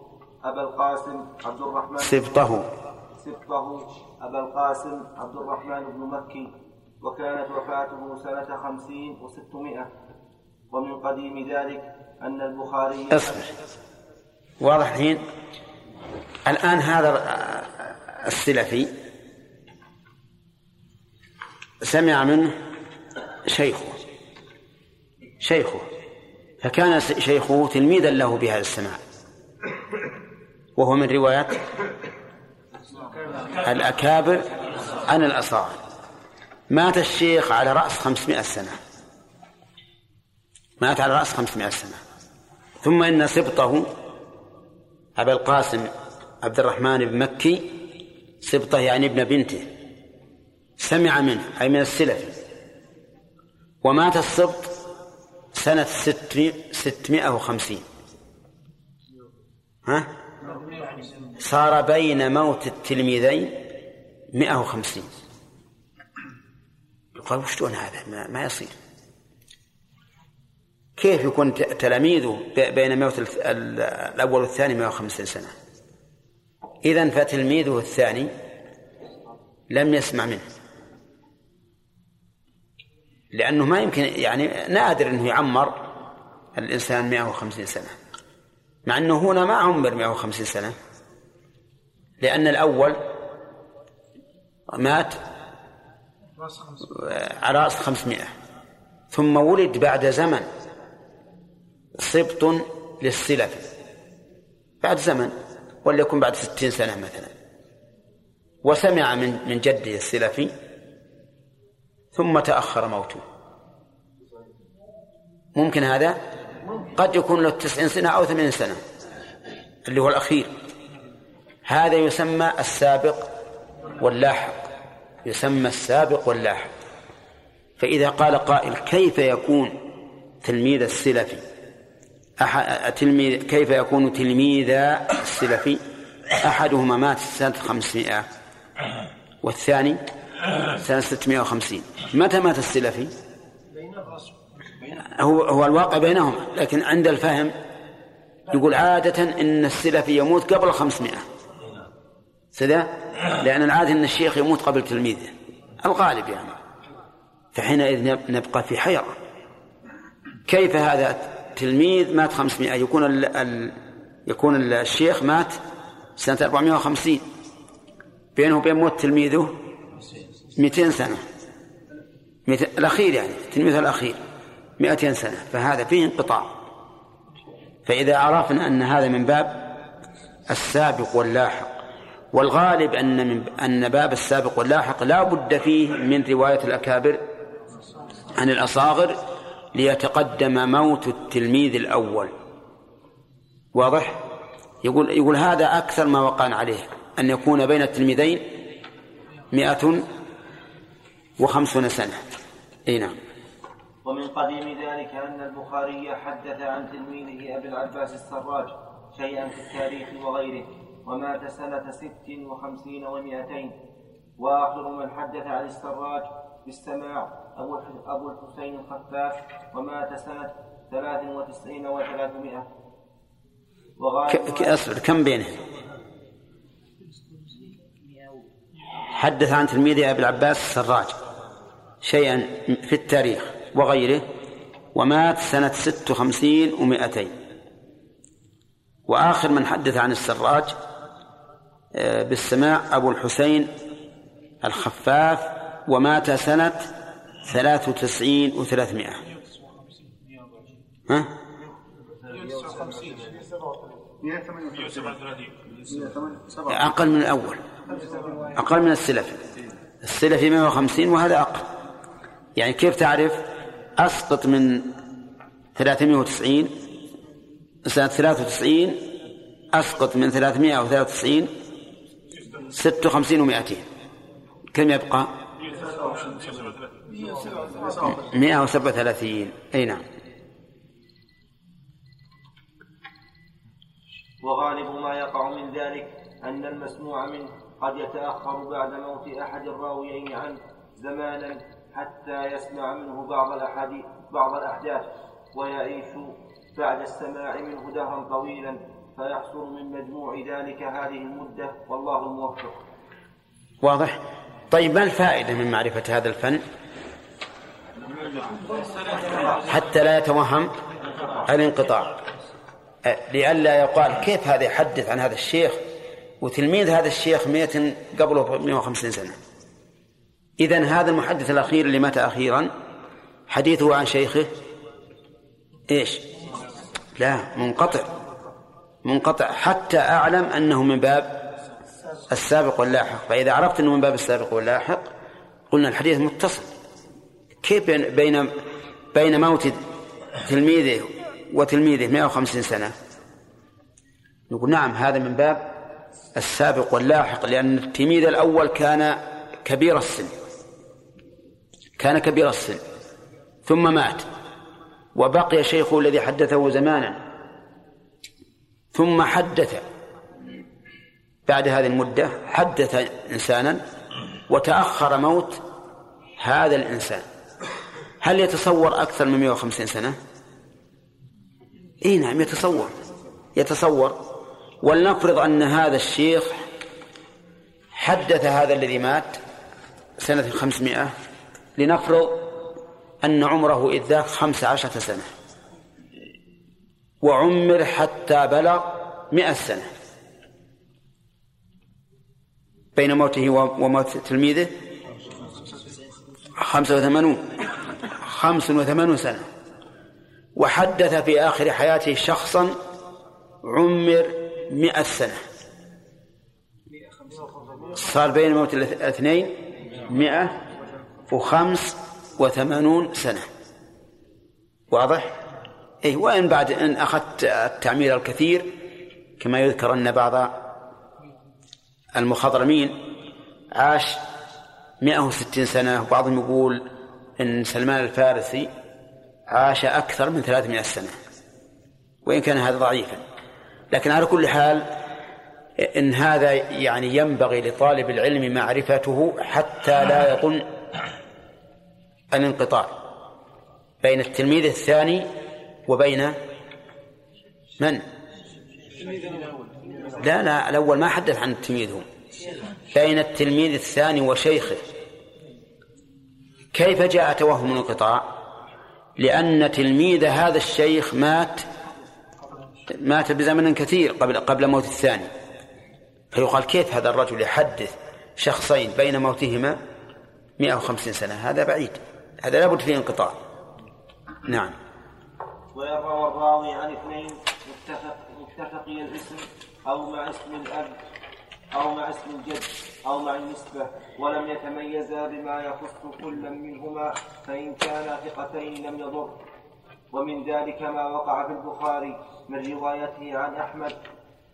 أبا القاسم عبد الرحمن. سبطه سبطه أبا القاسم عبد الرحمن بن مكي وكانت وفاته سنة خمسين وستمائة. ومن قديم ذلك أن البخاري أصبر. واضح الحين؟ الآن هذا السلفي سمع منه شيخه شيخه فكان شيخه تلميذا له بهذا السماع. وهو من رواية الأكابر عن الأصاغر مات الشيخ على رأس خمسمائة سنة. مات على رأس خمسمائة سنة. ثم إن سبطه أبا القاسم عبد الرحمن بن مكي سبطه يعني ابن بنته. سمع منه أي من السلف. ومات السبط سنة ستمائة وخمسين. ها؟ صار بين موت التلميذين مئة وخمسين. يقال وشلون هذا؟ ما, ما يصير. كيف يكون تلاميذه بين موت الأول والثاني 150 سنة؟ إذا فتلميذه الثاني لم يسمع منه. لأنه ما يمكن يعني نادر أنه يعمر الإنسان 150 سنة. مع أنه هنا ما عمر 150 سنة. لأن الأول مات على رأس 500 ثم ولد بعد زمن سبط للسلف. بعد زمن. وليكن بعد ستين سنة مثلا. وسمع من من جده السلفي ثم تأخر موته. ممكن هذا؟ قد يكون له تسعين سنة أو ثمانين سنة اللي هو الأخير. هذا يسمى السابق واللاحق. يسمى السابق واللاحق. فإذا قال قائل كيف يكون تلميذ السلفي؟ تلميذ كيف يكون تلميذ السلفي؟ أحدهما مات سنة خمسمائة. والثاني سنة ستمائة وخمسين. متى مات السلفي؟ هو هو الواقع بينهما لكن عند الفهم يقول عادة إن السلفي يموت قبل خمسمائة. سذا لأن العادة أن الشيخ يموت قبل تلميذه. الغالب يعني فحينئذ نبقى في حيرة. كيف هذا تلميذ مات 500 يكون ال ال يكون الشيخ مات سنة 450 بينه وبين موت تلميذه 200 سنة. 200 الأخير يعني التلميذ الأخير 200 سنة فهذا فيه انقطاع. فإذا عرفنا أن هذا من باب السابق واللاحق والغالب أن من أن باب السابق واللاحق لا بد فيه من رواية الأكابر عن الأصاغر ليتقدم موت التلميذ الأول. واضح؟ يقول يقول هذا أكثر ما وقعنا عليه أن يكون بين التلميذين مئة وخمسون سنة. أي نعم. ومن قديم ذلك أن البخاري حدث عن تلميذه أبي العباس السراج شيئا في التاريخ وغيره ومات سنة ست وخمسين ومائتين وآخر من حدث عن السراج بالسماع أبو أبو الحسين الخفاف ومات سنة ثلاث وتسعين وثلاثمائة أصبر كم بينه حدث عن تلميذه أبي العباس السراج شيئا في التاريخ وغيره ومات سنة ست وخمسين ومائتين. وآخر من حدث عن السراج آه، بالسماع أبو الحسين الخفاف ومات سنة ثلاث وتسعين وثلاثمائة. ها؟ أقل من الأول. أقل من السلفي السلفي 150 وهذا أقل. يعني كيف تعرف أسقط من 390 سنة 93 أسقط من 393 56 و200 كم يبقى؟ 137 أي نعم. وغالب ما يقع من ذلك أن المسموع منه قد يتأخر بعد موت أحد الراويين عنه زمانا حتى يسمع منه بعض الأحاديث بعض الأحداث ويعيش بعد السماع منه دهرا طويلا فيحصل من مجموع ذلك هذه المدة. والله الموفق واضح؟ طيب ما الفائدة من معرفة هذا الفن؟ حتى لا يتوهم الانقطاع. لئلا يقال كيف هذا يحدث عن هذا الشيخ وتلميذ هذا الشيخ ميت قبله 150 سنة؟ إذا هذا المحدث الأخير اللي مات أخيرا حديثه عن شيخه؟ إيش؟ لا منقطع منقطع. حتى أعلم أنه من باب السابق واللاحق. فإذا عرفت أنه من باب السابق واللاحق قلنا الحديث متصل. كيف بين بين موت تلميذه وتلميذه 150 سنة؟ نقول نعم هذا من باب السابق واللاحق لأن التلميذ الأول كان كبير السن. كان كبير السن. ثم مات. وبقي شيخه الذي حدثه زمانا. ثم حدث. بعد هذه المدة حدث إنسانا وتأخر موت هذا الإنسان. هل يتصور أكثر من 150 سنة؟ إي نعم يتصور. يتصور. ولنفرض أن هذا الشيخ حدث هذا الذي مات سنة خمسمائة لنفرض أن عمره إذ ذاك خمس عشرة سنة وعمر حتى بلغ مئة سنة. بين موته وموت تلميذه خمسة وثمانون. خمس وثمانون سنة. وحدث في آخر حياته شخصا عمر مئة سنة. صار بين موت الاثنين مئة وخمس وثمانون سنة. واضح؟ أي وإن بعد إن أخذت التعمير الكثير كما يذكر أن بعض المخضرمين عاش 160 سنة وبعضهم يقول إن سلمان الفارسي عاش أكثر من 300 سنة وإن كان هذا ضعيفا لكن على كل حال إن هذا يعني ينبغي لطالب العلم معرفته حتى لا يظن الانقطاع بين التلميذ الثاني وبين من؟ لا لا الأول ما حدث عن التلميذ هو. بين التلميذ الثاني وشيخه. كيف جاء توهم الانقطاع؟ لأن تلميذ هذا الشيخ مات مات بزمن كثير قبل قبل موت الثاني. فيقال كيف هذا الرجل يحدث شخصين بين موتهما 150 سنة؟ هذا بعيد. هذا لابد فيه انقطاع. نعم. ويروى الراوي عن اثنين متفق متفقي الاسم. أو مع اسم الأب أو مع اسم الجد أو مع النسبة ولم يتميزا بما يخص كل منهما فإن كانا ثقتين لم يضر. ومن ذلك ما وقع في البخاري من روايته عن أحمد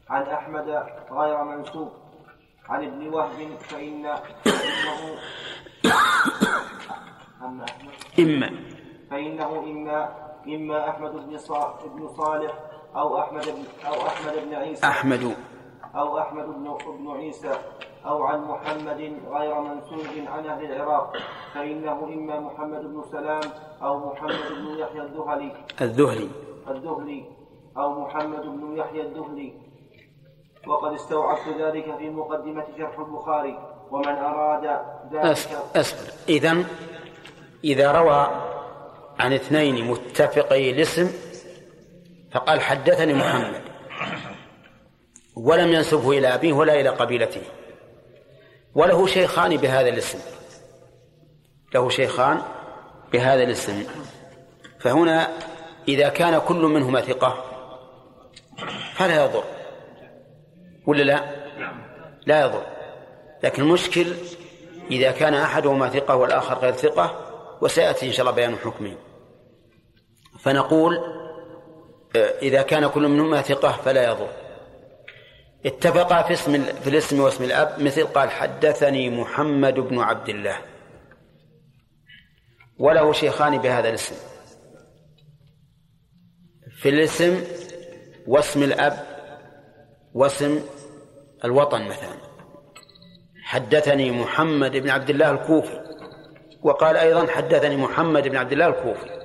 عن أحمد غير منسوب. عن ابن وهب فإن فإنه إما فإنه إما إما أحمد بن صالح أو أحمد بن أو أحمد بن عيسى. أحمد. أو أحمد بن بن عيسى. أو عن محمد غير منسوب عن أهل العراق. فإنه إما محمد بن سلام أو محمد بن يحيى الذهلي. الذهلي. الذهلي. أو محمد بن يحيى الذهلي. وقد استوعبت ذلك في مقدمة شرح البخاري. ومن أراد ذلك أصبر إذا إذا روى عن اثنين متفقي الاسم فقال حدثني محمد. ولم ينسبه إلى أبيه ولا إلى قبيلته. وله شيخان بهذا الاسم. له شيخان بهذا الاسم. فهنا إذا كان كل منهما ثقة فلا يضر. ولا لا؟ لا يضر. لكن المشكل إذا كان أحدهما ثقة والآخر غير ثقة وسيأتي إن شاء الله بيان حكمه. فنقول إذا كان كل منهما ثقة فلا يضر. اتفقا في اسم في الاسم واسم الأب مثل قال حدثني محمد بن عبد الله. وله شيخان بهذا الاسم. في الاسم واسم الأب واسم الوطن مثلا. حدثني محمد بن عبد الله الكوفي. وقال أيضا حدثني محمد بن عبد الله الكوفي.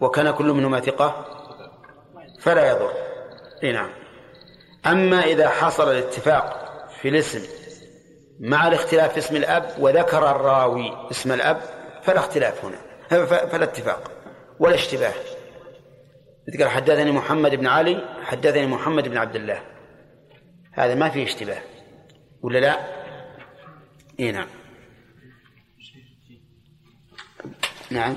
وكان كل منهما ثقة؟ فلا يضر. إي نعم. أما إذا حصل الاتفاق في الاسم مع الاختلاف في اسم الأب وذكر الراوي اسم الأب فلا اختلاف هنا. فلا اتفاق ولا اشتباه. قال حدثني محمد بن علي حدثني محمد بن عبد الله. هذا ما فيه اشتباه. ولا لا؟ إي نعم. نعم.